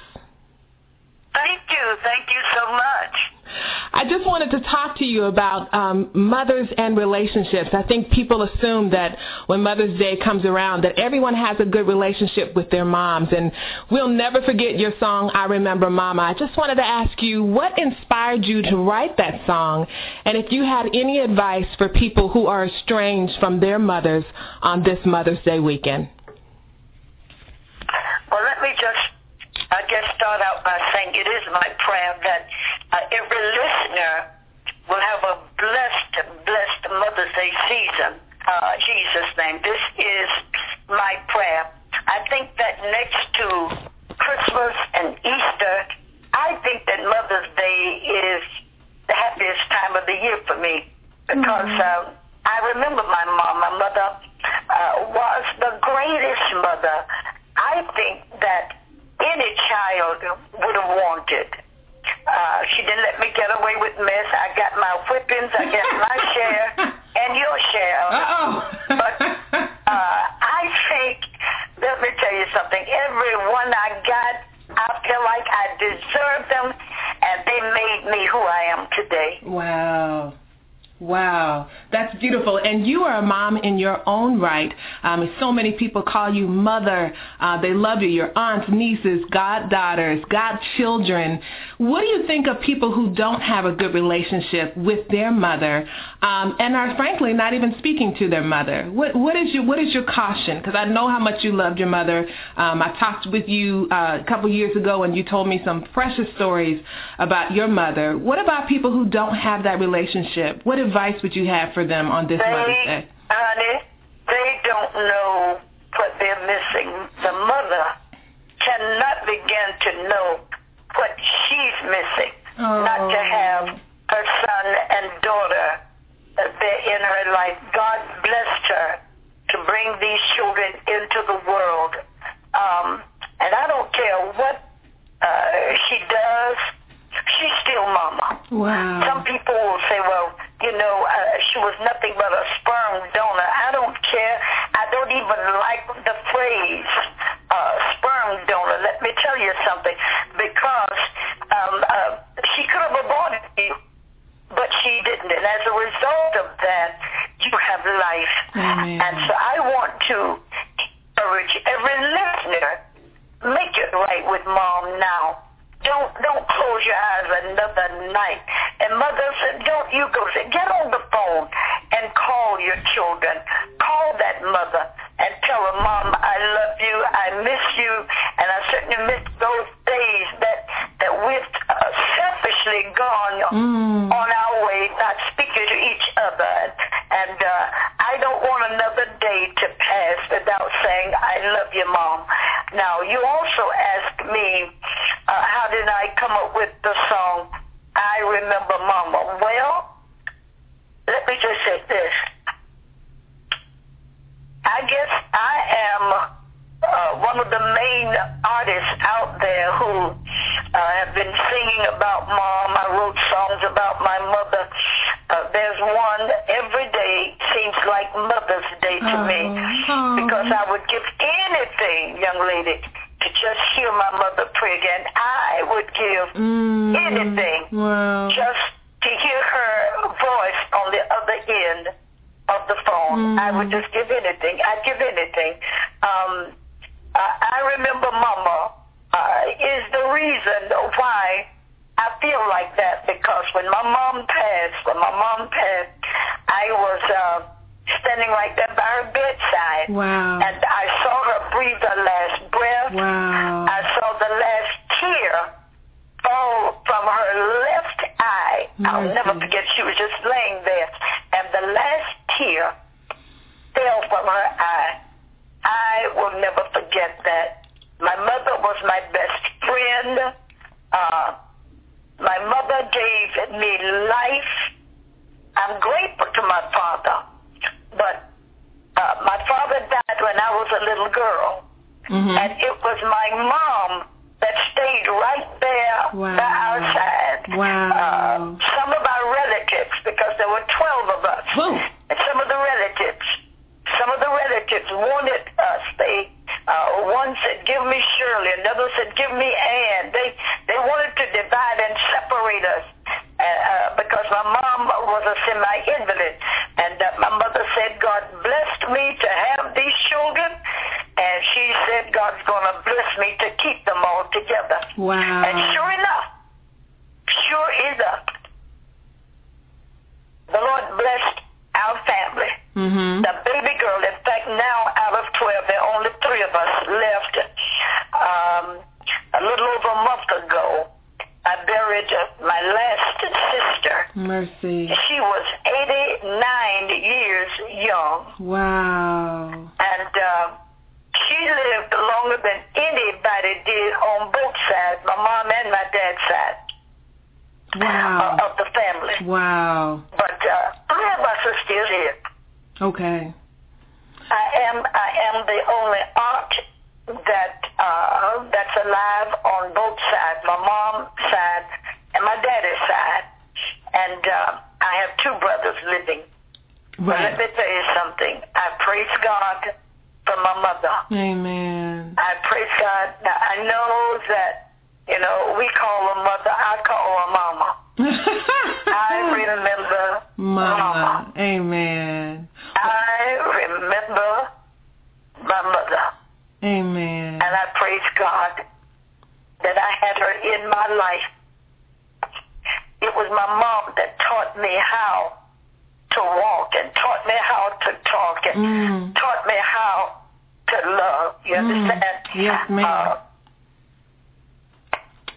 Thank you. Thank you so much. I just wanted to talk to you about um, mothers and relationships. I think people assume that when Mother's Day comes around that everyone has a good relationship with their moms. And we'll never forget your song, I Remember Mama. I just wanted to ask you what inspired you to write that song and if you had any advice for people who are estranged from their mothers on this Mother's Day weekend. Well, let me just, I guess, start out by saying it is my prayer that uh, every listener will have a blessed, blessed Mother's Day season. Uh, Jesus' name. This is my prayer. I think that next to Christmas and Easter, I think that Mother's Day is the happiest time of the year for me because uh, I remember my mom. My mother uh, was the greatest mother I think that any child would have wanted. Uh, she didn't let me get away with mess. I got my whippings. I got my share and your share. Uh-oh. but uh, I think, let me tell you something. Every one I got, I feel like I deserved them, and they made me who I am today. Wow. Wow, that's beautiful. And you are a mom in your own right. Um, so many people call you mother. Uh, they love you. Your aunts, nieces, goddaughters, godchildren. What do you think of people who don't have a good relationship with their mother um, and are frankly not even speaking to their mother? What, what is your What is your caution? Because I know how much you loved your mother. Um, I talked with you uh, a couple years ago, and you told me some precious stories about your mother. What about people who don't have that relationship? What advice would you have for them on this They, Mother's Day? honey, they don't know what they're missing. The mother cannot begin to know what she's missing. Not to have her son and daughter there in her life. God blessed her to bring these children into the world. Um, and I don't care what uh, she does, she's still mama. Wow. Some people will say, well, you know, uh, she was nothing but a sperm donor. I don't care. I don't even like the phrase uh, sperm donor. Let me tell you something, because um, uh, she could have aborted you, but she didn't. And as a result of that, you have life. Amen. And so I want to encourage every listener, make it right with mom now close your eyes another night. And mothers, don't you go. Get on the phone and call your children. Call that mother and tell her, Mom, I love you. I miss you. And I certainly miss those days that, that we've uh, gone Mm. on our way, not speaking to each other. And uh, I don't want another day to pass without saying, I love you, Mom. Now, you also asked me, uh, how did I come up with the song, I Remember Mama? Well, let me just say this. I guess I am uh, one of the main artists out there who uh, have been singing about mom. I wrote songs about my mother. Uh, there's one every day seems like Mother's Day to me because I would give anything, young lady, to just hear my mother pray again. I would give anything Wow. just to hear her voice on the other end of the phone. I would just give anything. I'd give anything. Um, I, I remember Mama uh, is the reason why I feel like that because when my mom passed, when my mom passed, I was uh, standing right there by her bedside. Wow. And I saw her breathe her last breath. Wow. I saw the last tear fall from her left eye. I'll never forget. She was just laying there, and the last tear fell from her eye. I will never forget that. My mother was my best friend. Uh, my mother gave me life. I'm grateful to my father, but uh, my father died when I was a little girl, and it was my mom that stayed right there Wow. by our side. Wow. Uh, some of our relatives, because there were 12 of us, and some of the relatives, some of the relatives wanted us. They, uh, one said, "Give me Shirley," another said, "Give me Ann." They, they wanted to divide and separate us. Uh, uh, because my mom was a semi-invalid, and uh, my mother said, "God blessed me to have these children," and she said, "God's going to bless me to keep them all together." Wow. And sure enough, sure enough, the Lord blessed. Mm-hmm. The baby girl, in fact, now out of 12, there are only three of us left. Um, a little over a month ago, I buried my last sister. Mercy. She was 89 years young, Wow. and uh, she lived longer than anybody did on both sides, my mom and my dad's side Wow. uh, of the family. Wow. But uh, three of us are still here. Okay. I am I am the only aunt that uh, that's alive on both sides, my mom's side and my daddy's side, and uh, I have two brothers living. But let me tell you something. I praise God for my mother. Amen. I praise God. Now I know that you know we call her mother. I call her mama. I remember Mama. Amen. I remember my mother. Amen. And I praise God that I had her in my life. It was my mom that taught me how to walk and taught me how to talk and Mm. taught me how to love. You understand? Yes, ma'am. Uh,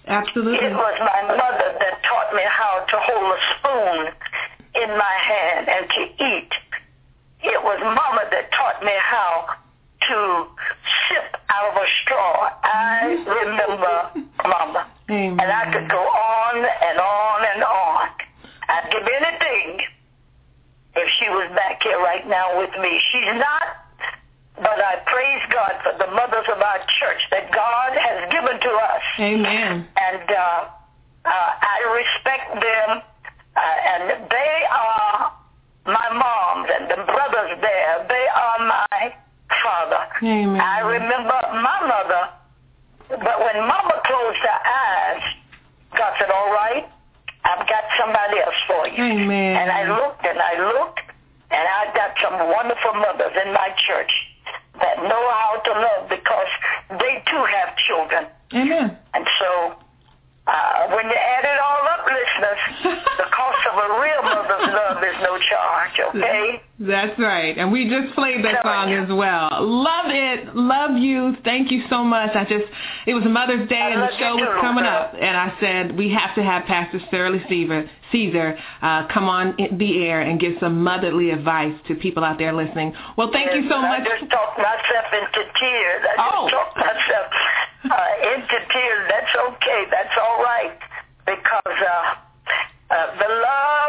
Absolutely. It was my mother that taught me how to hold a spoon in my hand and to eat. It was mama that taught me how to sip out of a straw. I remember mama. Amen. And I could go on and on and on. I'd give anything if she was back here right now with me. She's not, but I praise God for the mothers of our church that God has given to us Amen. and uh, uh, I respect them, Amen. I remember my mother, but when Mama closed her eyes, God said, "All right, I've got somebody else for you." Amen. And I looked and I looked, and I got some wonderful mothers in my church that know how to love because they too have children. Amen. And so uh, when you add okay? That's right. And we just played that song as well. Love it. Love you. Thank you so much. I just, it was Mother's Day and the show was coming up. And I said, we have to have Pastor Shirley Caesar, Caesar uh, come on the air and give some motherly advice to people out there listening. Well, thank yes, you so much. I just talked myself into tears. I oh. just talked myself uh, into tears. That's okay. That's all right. Because uh, uh, the love of a good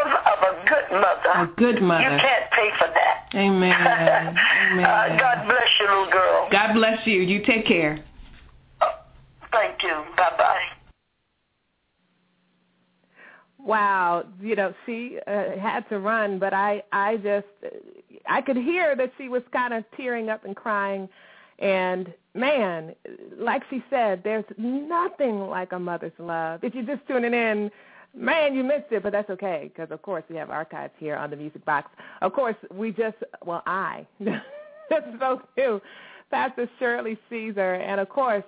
mother. A good mother. You can't pay for that. Amen. Amen. Uh, God bless you, little girl. God bless you. You take care. Thank you. Bye bye. Wow, you know, she uh, had to run, but I, I just, I could hear that she was kind of tearing up and crying, and man, like she said, there's nothing like a mother's love. If you're just tuning in, man, you missed it, but that's okay because of course we have archives here on the Music Box. Of course, we just, well, I spoke to Pastor Shirley Caesar, and of course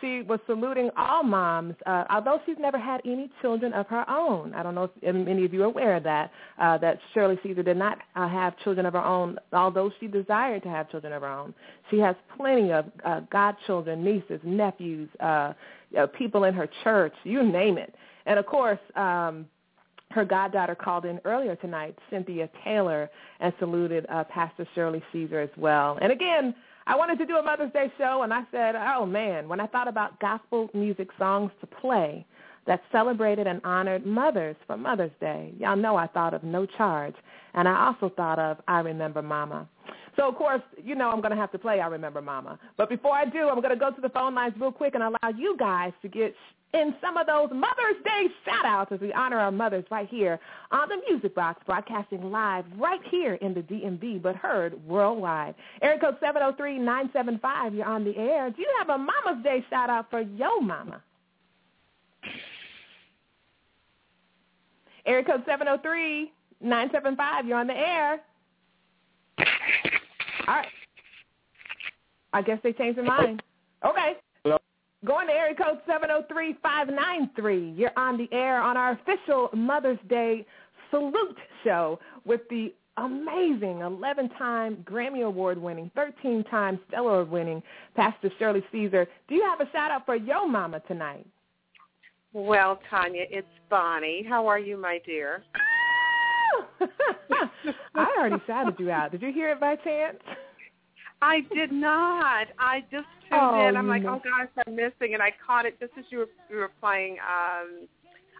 she was saluting all moms, uh, although she's never had any children of her own. I don't know if many of you are aware of that, uh, that Shirley Caesar did not uh, have children of her own, although she desired to have children of her own. She has plenty of uh, godchildren, nieces, nephews, uh, uh, people in her church, you name it. And of course, um, her goddaughter called in earlier tonight, Cynthia Taylor, and saluted uh, Pastor Shirley Caesar as well. And again, I wanted to do a Mother's Day show, and I said, oh, man, when I thought about gospel music songs to play that celebrated and honored mothers for Mother's Day, y'all know I thought of No Charge, and I also thought of I Remember Mama. So, of course, you know I'm going to have to play I Remember Mama. But before I do, I'm going to go to the phone lines real quick and allow you guys to get in some of those Mother's Day shout-outs as we honor our mothers right here on the Music Box, broadcasting live right here in the DMV, but heard worldwide. Area code 703-975, you're on the air. Do you have a Mama's Day shout-out for your mama? Area code 703-975, you're on the air. All right. I guess they changed their mind. Okay. Going to area code 703-593. You're on the air on our official Mother's Day salute show with the amazing 11-time Grammy Award-winning, 13-time Stellar Award-winning Pastor Shirley Caesar. Do you have a shout-out for your mama tonight? Well, Tanya, it's Bonnie. How are you, my dear? I already shouted you out. Did you hear it by chance? I did not. I just tuned Oh, in. I'm like, oh gosh, I'm missing, and I caught it just as you were you were playing. um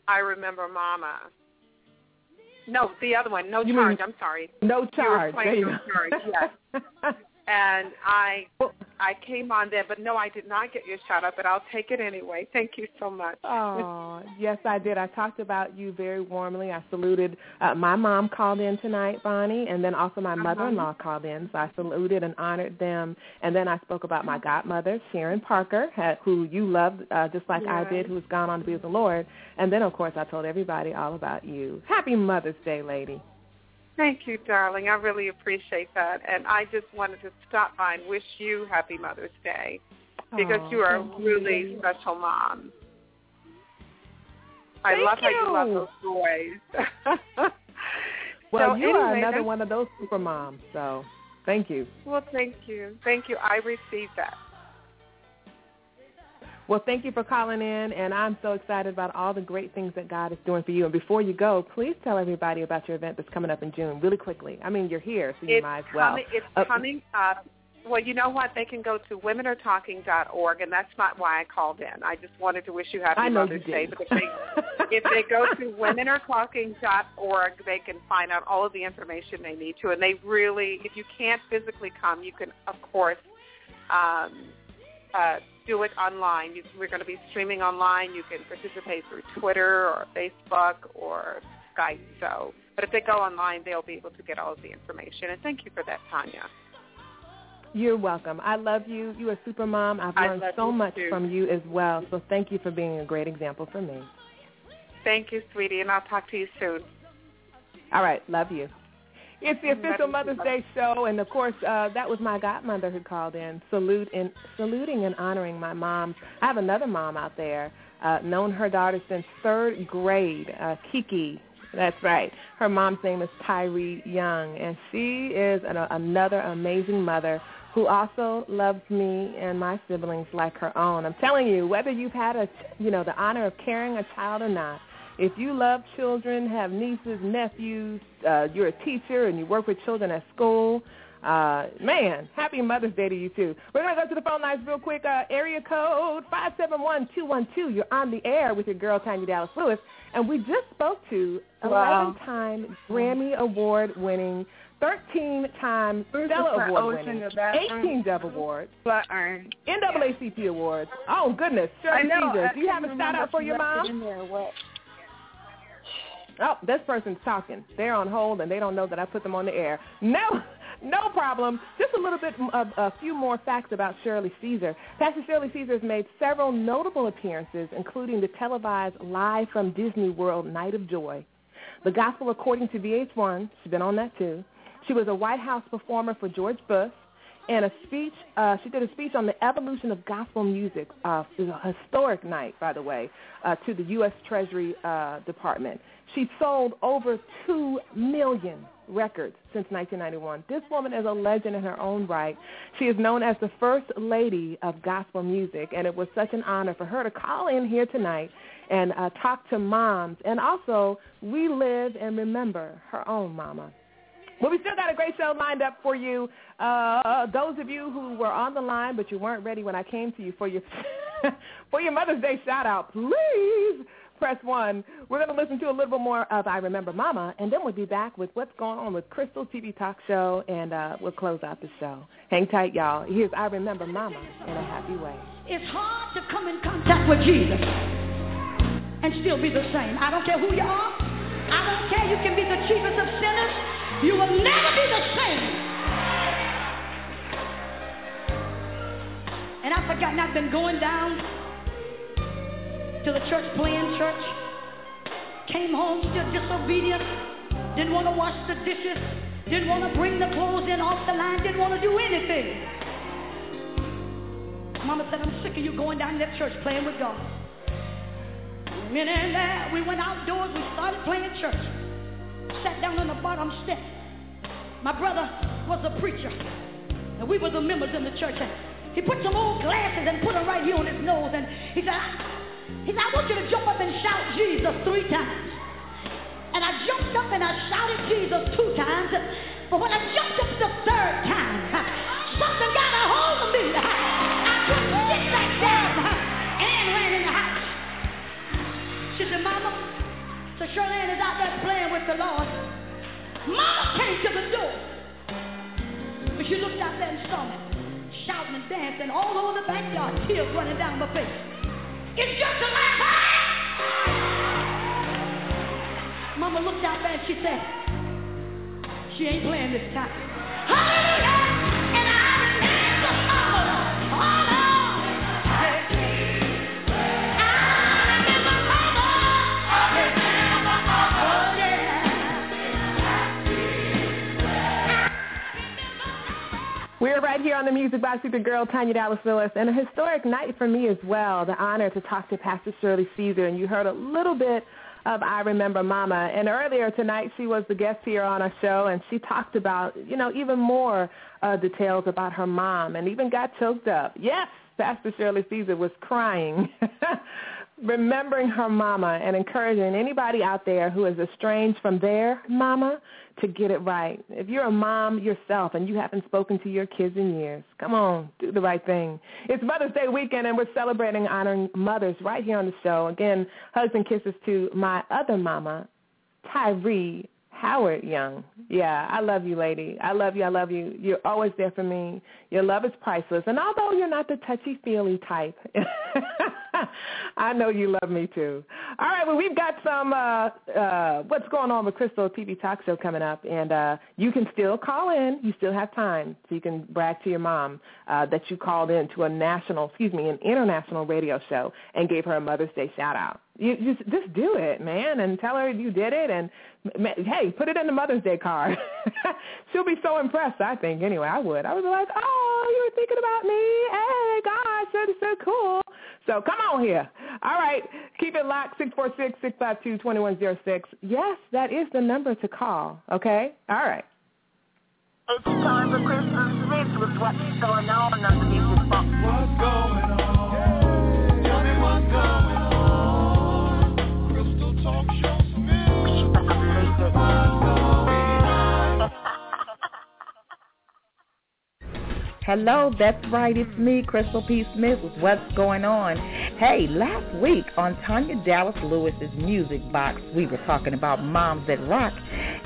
I remember Mama. No, the other one. No You charge. mean I'm sorry. No You were charge. playing no charge. Yes. and I I came on there, but no, I did not get your shout out, but I'll take it anyway. Thank you so much. Oh, yes, I did. I talked about you very warmly. I saluted. Uh, my mom called in tonight, Bonnie, and then also my mother-in-law called in. So I saluted and honored them. And then I spoke about my godmother, Sharon Parker, who you loved uh, just like I did, who's gone on to be with the Lord. And then, of course, I told everybody all about you. Happy Mother's Day, lady. Thank you, darling. I really appreciate that. And I just wanted to stop by and wish you happy Mother's Day because Aw, you are a thank you. really special mom. I Thank love how you love you. those boys. Well, So you are another one of those super moms. So thank you. well, thank you. Thank you. I received that. Well, thank you for calling in, and I'm so excited about all the great things that God is doing for you. And before you go, please tell everybody about your event that's coming up in June really quickly. I mean, you're here, so you it's might as well. coming, it's Uh, coming up. Well, you know what? They can go to womenaretalking.org, and that's not why I called in. I just wanted to wish you happy I know Mother's you Day. But if they, if they go to womenaretalking.org, they can find out all of the information they need to. And they really, if you can't physically come, you can, of course, um, uh, do it online. You, we're going to be streaming online. You can participate through Twitter or Facebook or Skype. So, but if they go online, they'll be able to get all of the information. And thank you for that, Tanya. You're welcome. I love you. You're a super mom. I've learned so much too. from you as well. So thank you for being a great example for me. Thank you, sweetie, and I'll talk to you soon. All right, love you. It's the official Mother's. Day show, and of course, uh, that was my godmother who called in, salute and saluting and honoring my mom. I have another mom out there, uh, known her daughter since third grade, uh, Kiki, That's right. Her mom's name is Tyree Young, and she is an, another amazing mother who also loves me and my siblings like her own. I'm telling you, whether you've had a, you know, the honor of carrying a child or not, if you love children, have nieces, nephews, uh, you're a teacher and you work with children at school, uh, man, happy Mother's Day to you too. We're going to go to the phone lines real quick. Uh, area code 571-212. You're on the air with your girl, Tanya Dallas Lewis. And we just spoke to Wow. 11-time Grammy Award-winning, 13-time Stellar Award-winning, 18 Dove Awards, NAACP Awards. Oh, goodness. I Shirley know. Caesar. Do you have a shout-out for your mom? Oh, this person's talking. They're on hold and they don't know that I put them on the air. No, no problem. Just a little bit a few more facts about Shirley Caesar. Pastor Shirley Caesar has made several notable appearances, including the televised Live from Disney World Night of Joy, The Gospel According to VH1. She's been on that too. She was a White House performer for George Bush. And a speech, uh, she did a speech on the evolution of gospel music. Uh, it was a historic night, by the way, uh, to the U.S. Treasury uh, Department. She sold over 2 million records since 1991. This woman is a legend in her own right. She is known as the first lady of gospel music, and it was such an honor for her to call in here tonight and uh, talk to moms and also relive and remember her own mama. Well, we still got a great show lined up for you. Uh, those of you who were on the line but you weren't ready when I came to you for your for your Mother's Day shout out, please press one. We're going to listen to a little bit more of I Remember Mama, and then we'll be back with what's going on with Crystal TV Talk Show, and uh, we'll close out the show. Hang tight, y'all. Here's I Remember Mama in a happy way. It's hard to come in contact with Jesus and still be the same. I don't care who you are. I don't care. You can be the chiefest of sinners. You will never be the same. And I've forgotten I've been going down to the church, playing church. Came home still disobedient. Didn't want to wash the dishes. Didn't want to bring the clothes in off the line. Didn't want to do anything. Mama said, I'm sick of you going down to that church playing with God. Went in there. We went outdoors. We started playing church. Sat down on the bottom step. My brother was a preacher. And we were the members in the church. And he put some old glasses and put them right here on his nose. And he said, he said, I want you to jump up and shout Jesus three times. And I jumped up and I shouted Jesus two times. But when I jumped up the third time, something got a hold of me. I couldn't sit back down. Ann ran in the house. She said, Mama, so Charlene is out there playing with the Lord. Mama came to the door. But she looked out there and saw me, shouting and dancing all over the backyard, tears running down my face. It's just a last Mama looked out there and she said, she ain't playing this time. Hallelujah! We're right here on the Music Box with the girl, Tanya Dallas Lewis, and a historic night for me as well, the honor to talk to Pastor Shirley Caesar, and you heard a little bit of I Remember Mama. And earlier tonight, she was the guest here on our show, and she talked about, you know, even more uh, details about her mom and even got choked up. Yes, Pastor Shirley Caesar was crying, remembering her mama and encouraging anybody out there who is estranged from their mama to get it right. If you're a mom yourself and you haven't spoken to your kids in years, come on, do the right thing. It's Mother's Day weekend and we're celebrating honoring mothers right here on the show. Again, hugs and kisses to my other mama, Tyree Howard Young. Yeah, I love you, lady. I love you. I love you. You're always there for me. Your love is priceless. And although you're not the touchy-feely type, I know you love me too. All right, well, we've got some uh, uh, what's going on with Crystal TV Talk Show coming up, and uh, you can still call in. You still have time, so you can brag to your mom uh, that you called in to a national, excuse me, an international radio show and gave her a Mother's Day shout out. You just just do it, man, and tell her you did it, and hey, put it in the Mother's Day card. She'll be so impressed. I think anyway. I would. I would be like, oh, you were thinking about me. Hey, gosh, that is so cool. So come on here. All right. Keep it locked, 646-652-2106. Yes, that is the number to call, okay? All right. It's time for Crystal Smith with what's going on on the music box. What's going Hello, that's right, it's me, Crystal P. Smith with What's Going On. Hey, last week on Tanya Dallas Lewis's Music Box, we were talking about moms that rock,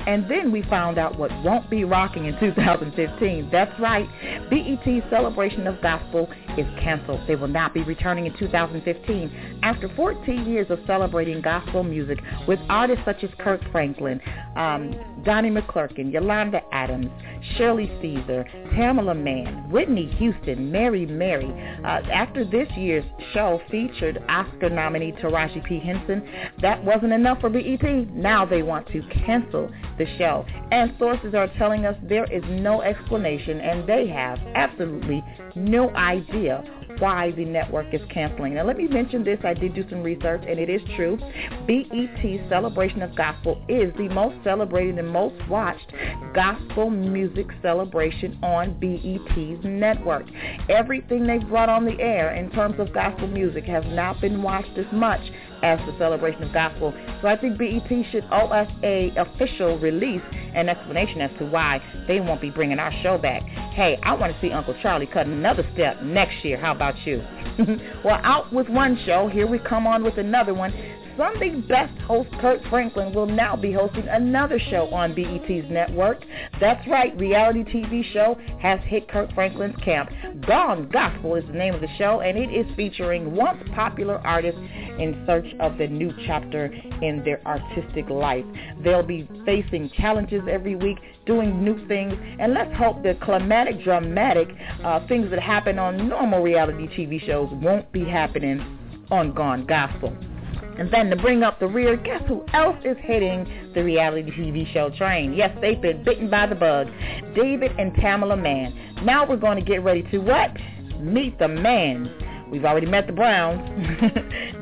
and then we found out what won't be rocking in 2015. That's right, BET's Celebration of Gospel is canceled. They will not be returning in 2015 after 14 years of celebrating gospel music with artists such as Kirk Franklin, um, Donnie McClurkin, Yolanda Adams, Shirley Caesar, Tamela Mann, Whitney Houston, Mary Mary. Uh, after this year's show featured Oscar nominee Taraji P. Henson, that wasn't enough for BET. Now they want to cancel the show. And sources are telling us there is no explanation and they have absolutely no idea why the network is canceling. Now let me mention this. I did do some research and it is true. BET's Celebration of Gospel is the most celebrated and most watched gospel music celebration on BET's network. Everything they've brought on the air in terms of gospel music has not been watched as much as the celebration of gospel. So I think BET should owe us a official release and explanation as to why they won't be bringing our show back. Hey, I want to see Uncle Charlie cut another step next year. How about you? well, out with one show. Here we come on with another one. Sunday's best host Kirk Franklin will now be hosting another show on BET's network. That's right, reality TV show has hit Kirk Franklin's camp. Gone Gospel is the name of the show, and it is featuring once popular artists in search of the new chapter in their artistic life. They'll be facing challenges every week, doing new things, and let's hope the climatic, dramatic uh, things that happen on normal reality TV shows won't be happening on Gone Gospel. And then to bring up the rear, guess who else is hitting the reality TV show train? Yes, they've been bitten by the bug. David and Tamela Mann. Now we're going to get ready to what? Meet the man. We've already met the Browns.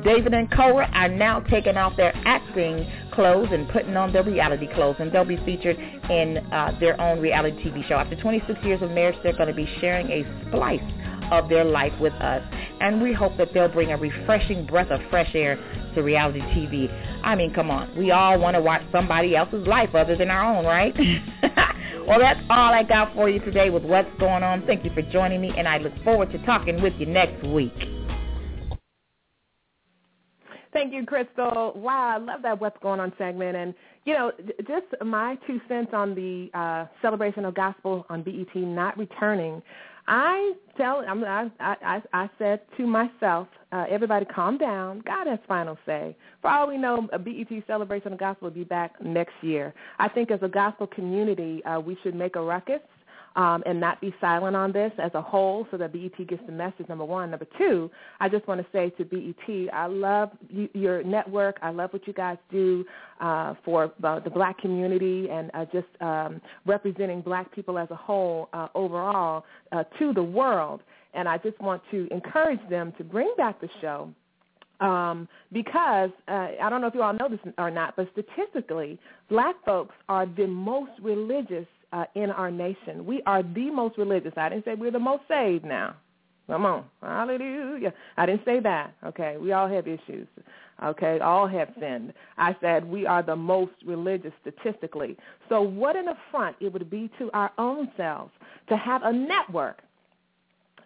David and Cora are now taking off their acting clothes and putting on their reality clothes, and they'll be featured in uh, their own reality TV show. After 26 years of marriage, they're going to be sharing a splice of their life with us. And we hope that they'll bring a refreshing breath of fresh air to reality TV. I mean, come on. We all want to watch somebody else's life other than our own, right? well, that's all I got for you today with what's going on. Thank you for joining me, and I look forward to talking with you next week. Thank you, Crystal. Wow, I love that What's Going On segment. And, you know, just my two cents on the uh, celebration of gospel on BET not returning. I tell I'm, I, I I said to myself, uh, everybody calm down. God has final say. For all we know, a BET celebration of gospel will be back next year. I think as a gospel community, uh, we should make a ruckus um, and not be silent on this as a whole so that BET gets the message, number one. Number two, I just want to say to BET, I love you, your network. I love what you guys do uh, for uh, the black community and uh, just um, representing black people as a whole uh, overall uh, to the world. And I just want to encourage them to bring back the show um, because uh, I don't know if you all know this or not, but statistically, black folks are the most religious uh, in our nation. We are the most religious. I didn't say we're the most saved now. Come on. Hallelujah. I didn't say that. Okay. We all have issues. Okay. All have sinned. I said we are the most religious statistically. So what an affront it would be to our own selves to have a network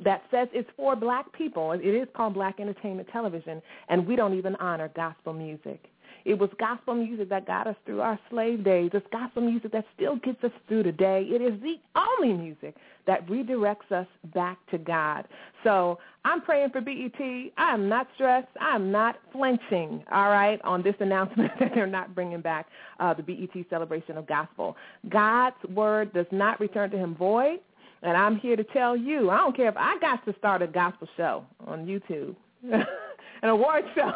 that says it's for black people. It is called Black Entertainment Television, and we don't even honor gospel music. It was gospel music that got us through our slave days. It's gospel music that still gets us through today. It is the only music that redirects us back to God. So I'm praying for BET. I am not stressed. I am not flinching, all right, on this announcement that they're not bringing back uh, the BET celebration of gospel. God's word does not return to him void. And I'm here to tell you, I don't care if I got to start a gospel show on YouTube, an award show.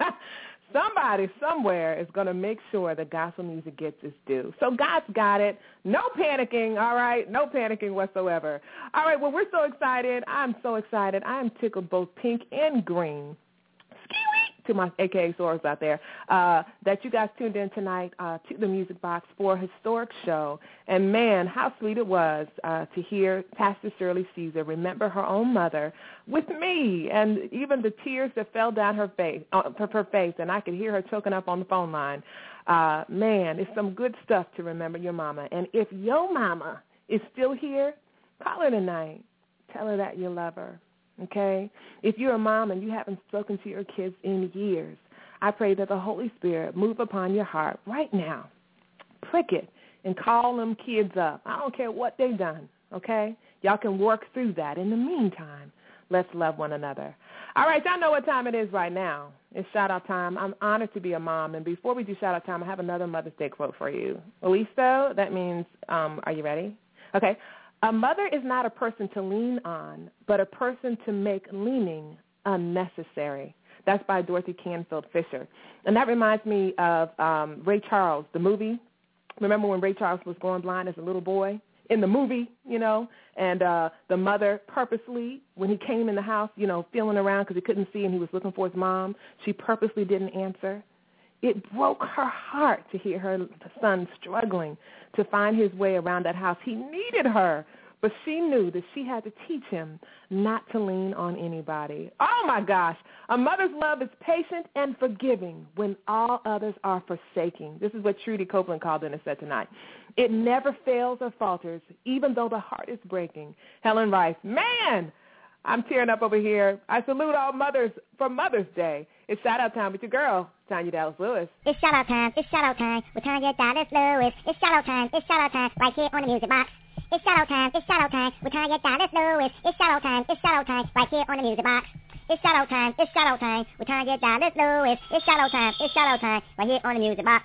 somebody somewhere is going to make sure that gospel music gets its due. So God's got it. No panicking, all right? No panicking whatsoever. All right, well, we're so excited. I'm so excited. I am tickled both pink and green to my AKA sorors out there, uh, that you guys tuned in tonight uh, to the Music Box for a historic show. And man, how sweet it was uh, to hear Pastor Shirley Caesar remember her own mother with me, and even the tears that fell down her face, uh, her face, and I could hear her choking up on the phone line. Uh, man, it's some good stuff to remember your mama. And if your mama is still here, call her tonight. Tell her that you love her okay? If you're a mom and you haven't spoken to your kids in years, I pray that the Holy Spirit move upon your heart right now. Prick it and call them kids up. I don't care what they've done, okay? Y'all can work through that. In the meantime, let's love one another. All right, y'all know what time it is right now. It's shout out time. I'm honored to be a mom. And before we do shout out time, I have another Mother's Day quote for you. Elisto, that means, um, are you ready? Okay. A mother is not a person to lean on, but a person to make leaning unnecessary. That's by Dorothy Canfield Fisher. And that reminds me of um, Ray Charles, the movie. Remember when Ray Charles was going blind as a little boy? In the movie, you know, and uh, the mother purposely, when he came in the house, you know, feeling around because he couldn't see and he was looking for his mom, she purposely didn't answer. It broke her heart to hear her son struggling to find his way around that house. He needed her, but she knew that she had to teach him not to lean on anybody. Oh my gosh. A mother's love is patient and forgiving when all others are forsaking. This is what Trudy Copeland called in and said tonight. It never fails or falters, even though the heart is breaking. Helen Rice, man, I'm tearing up over here. I salute all mothers for Mother's Day. It's shout out time with your girl, Tanya Dallas Lewis. It's shout out time. It's shout out time with Tanya Dallas Lewis. It's shout out time. It's shout out time right here on the music box. It's shout out time. It's shout out time with Tanya Dallas Lewis. It's shout out time. It's shout out time right here on the music box. It's shout out time. It's shout out time with Tanya Dallas Lewis. It's shout out time. It's shout out time right here on the music box.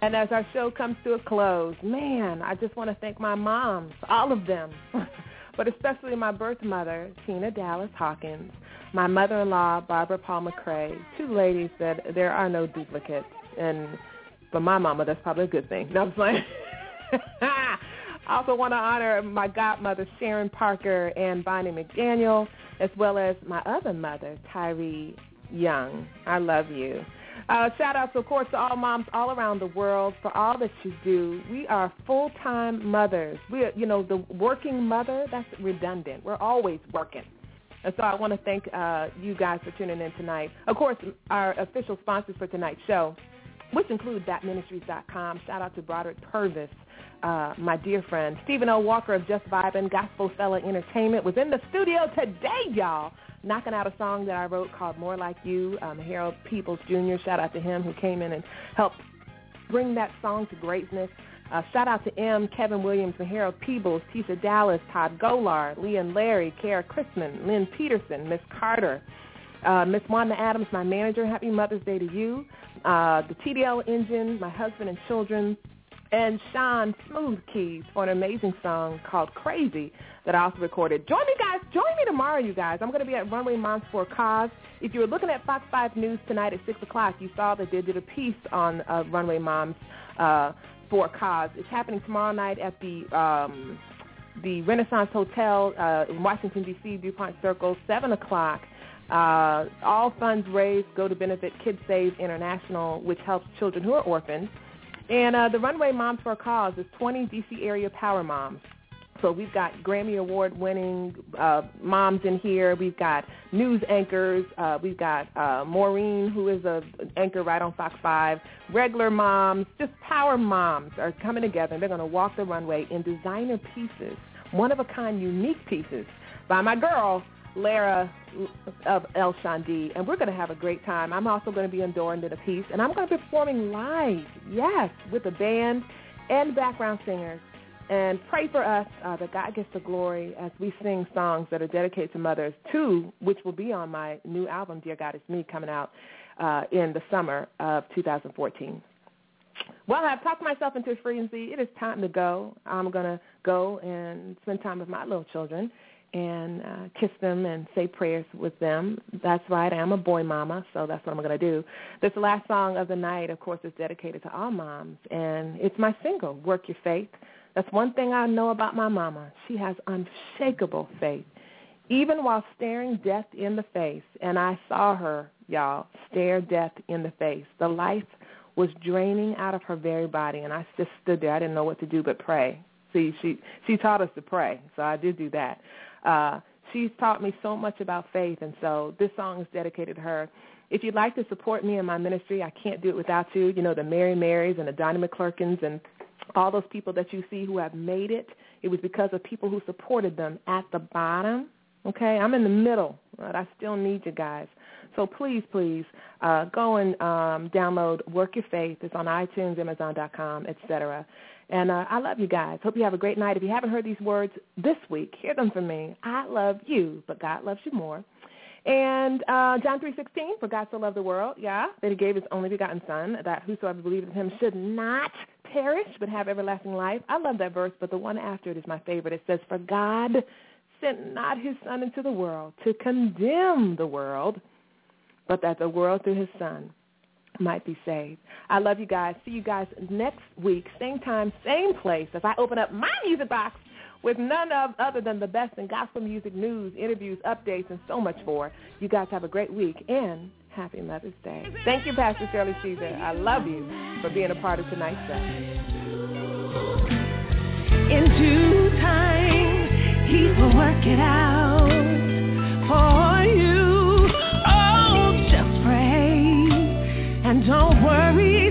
And as our show comes to a close, man, I just want to thank my moms, all of them, but especially my birth mother, Tina Dallas Hawkins, my mother-in-law, Barbara Paul McCrae, two ladies that there are no duplicates. And for my mama, that's probably a good thing. No, I'm playing. I also want to honor my godmother, Sharon Parker and Bonnie McDaniel, as well as my other mother, Tyree Young. I love you. Uh, shout outs, of course, to all moms all around the world for all that you do. We are full-time mothers. We are, you know, the working mother, that's redundant. We're always working. And so I want to thank uh, you guys for tuning in tonight. Of course, our official sponsors for tonight's show, which include thatministries.com. Shout out to Broderick Purvis, uh, my dear friend. Stephen O. Walker of Just Vibin' Gospel Fella Entertainment was in the studio today, y'all, knocking out a song that I wrote called More Like You. Um, Harold Peoples Jr., shout out to him who came in and helped bring that song to greatness. Uh, shout out to M, Kevin Williams, and Harold Peebles, Tisa Dallas, Todd Golar, Lee and Larry, Kara Christman, Lynn Peterson, Miss Carter, uh, Miss Wanda Adams, my manager. Happy Mother's Day to you. Uh, the TDL Engine, my husband and children, and Sean Smooth Keys for an amazing song called Crazy that I also recorded. Join me, guys. Join me tomorrow, you guys. I'm going to be at Runway Moms for a Cause. If you were looking at Fox 5 News tonight at 6 o'clock, you saw that they did a piece on uh, Runway Moms uh, for a Cause. It's happening tomorrow night at the um, the Renaissance Hotel uh, in Washington, D.C., DuPont Circle, 7 o'clock. Uh, all funds raised go to benefit Kids Save International, which helps children who are orphaned. And uh, the Runway Moms for a Cause is 20 D.C. area power moms. So we've got Grammy Award winning uh, moms in here. We've got news anchors. Uh, we've got uh, Maureen, who is a anchor right on Fox 5. Regular moms, just power moms are coming together. and They're going to walk the runway in designer pieces, one-of-a-kind unique pieces by my girl, Lara of El Shandi, and we're going to have a great time. I'm also going to be adorned in a piece, and I'm going to be performing live, yes, with a band and background singers. And pray for us uh, that God gets the glory as we sing songs that are dedicated to mothers, two which will be on my new album, Dear God It's Me, coming out uh, in the summer of 2014. Well, I've talked myself into a frenzy. It is time to go. I'm going to go and spend time with my little children and uh, kiss them and say prayers with them. That's right. I am a boy mama, so that's what I'm going to do. This last song of the night, of course, is dedicated to all moms, and it's my single, Work Your Faith. That's one thing I know about my mama. She has unshakable faith. Even while staring death in the face, and I saw her, y'all, stare death in the face. The life was draining out of her very body, and I just stood there. I didn't know what to do but pray. See, she she taught us to pray, so I did do that. Uh, she's taught me so much about faith, and so this song is dedicated to her. If you'd like to support me in my ministry, I can't do it without you. You know, the Mary Marys and the Donnie McClurkins and all those people that you see who have made it. It was because of people who supported them at the bottom. Okay, I'm in the middle, but I still need you guys. So please, please uh, go and um, download Work Your Faith. It's on iTunes, Amazon.com, etc. And uh, I love you guys. Hope you have a great night. If you haven't heard these words this week, hear them from me. I love you, but God loves you more. And uh, John 3.16, for God so loved the world, yeah, that he gave his only begotten son, that whosoever believes in him should not perish, but have everlasting life. I love that verse, but the one after it is my favorite. It says, for God sent not his son into the world to condemn the world, but that the world through his son might be saved. I love you guys. See you guys next week, same time, same place, as I open up my music box with none of other than the best in gospel music news, interviews, updates, and so much more. You guys have a great week and happy Mother's Day. Thank you, Pastor Shirley Caesar. I love you for being a part of tonight's show. In due time, he will work it out and don't worry,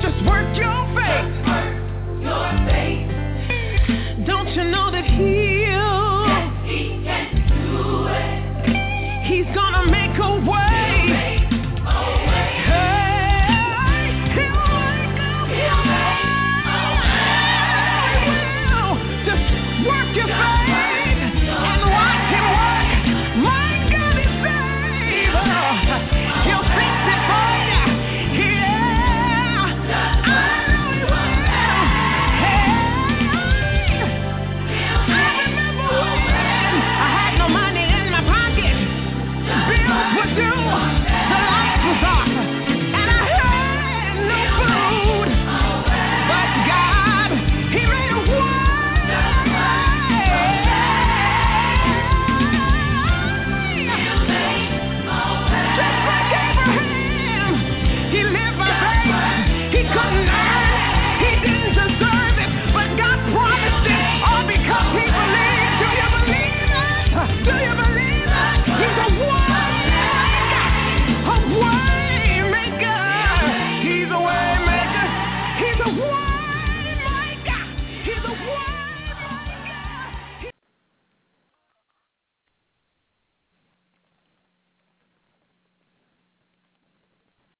just work your faith.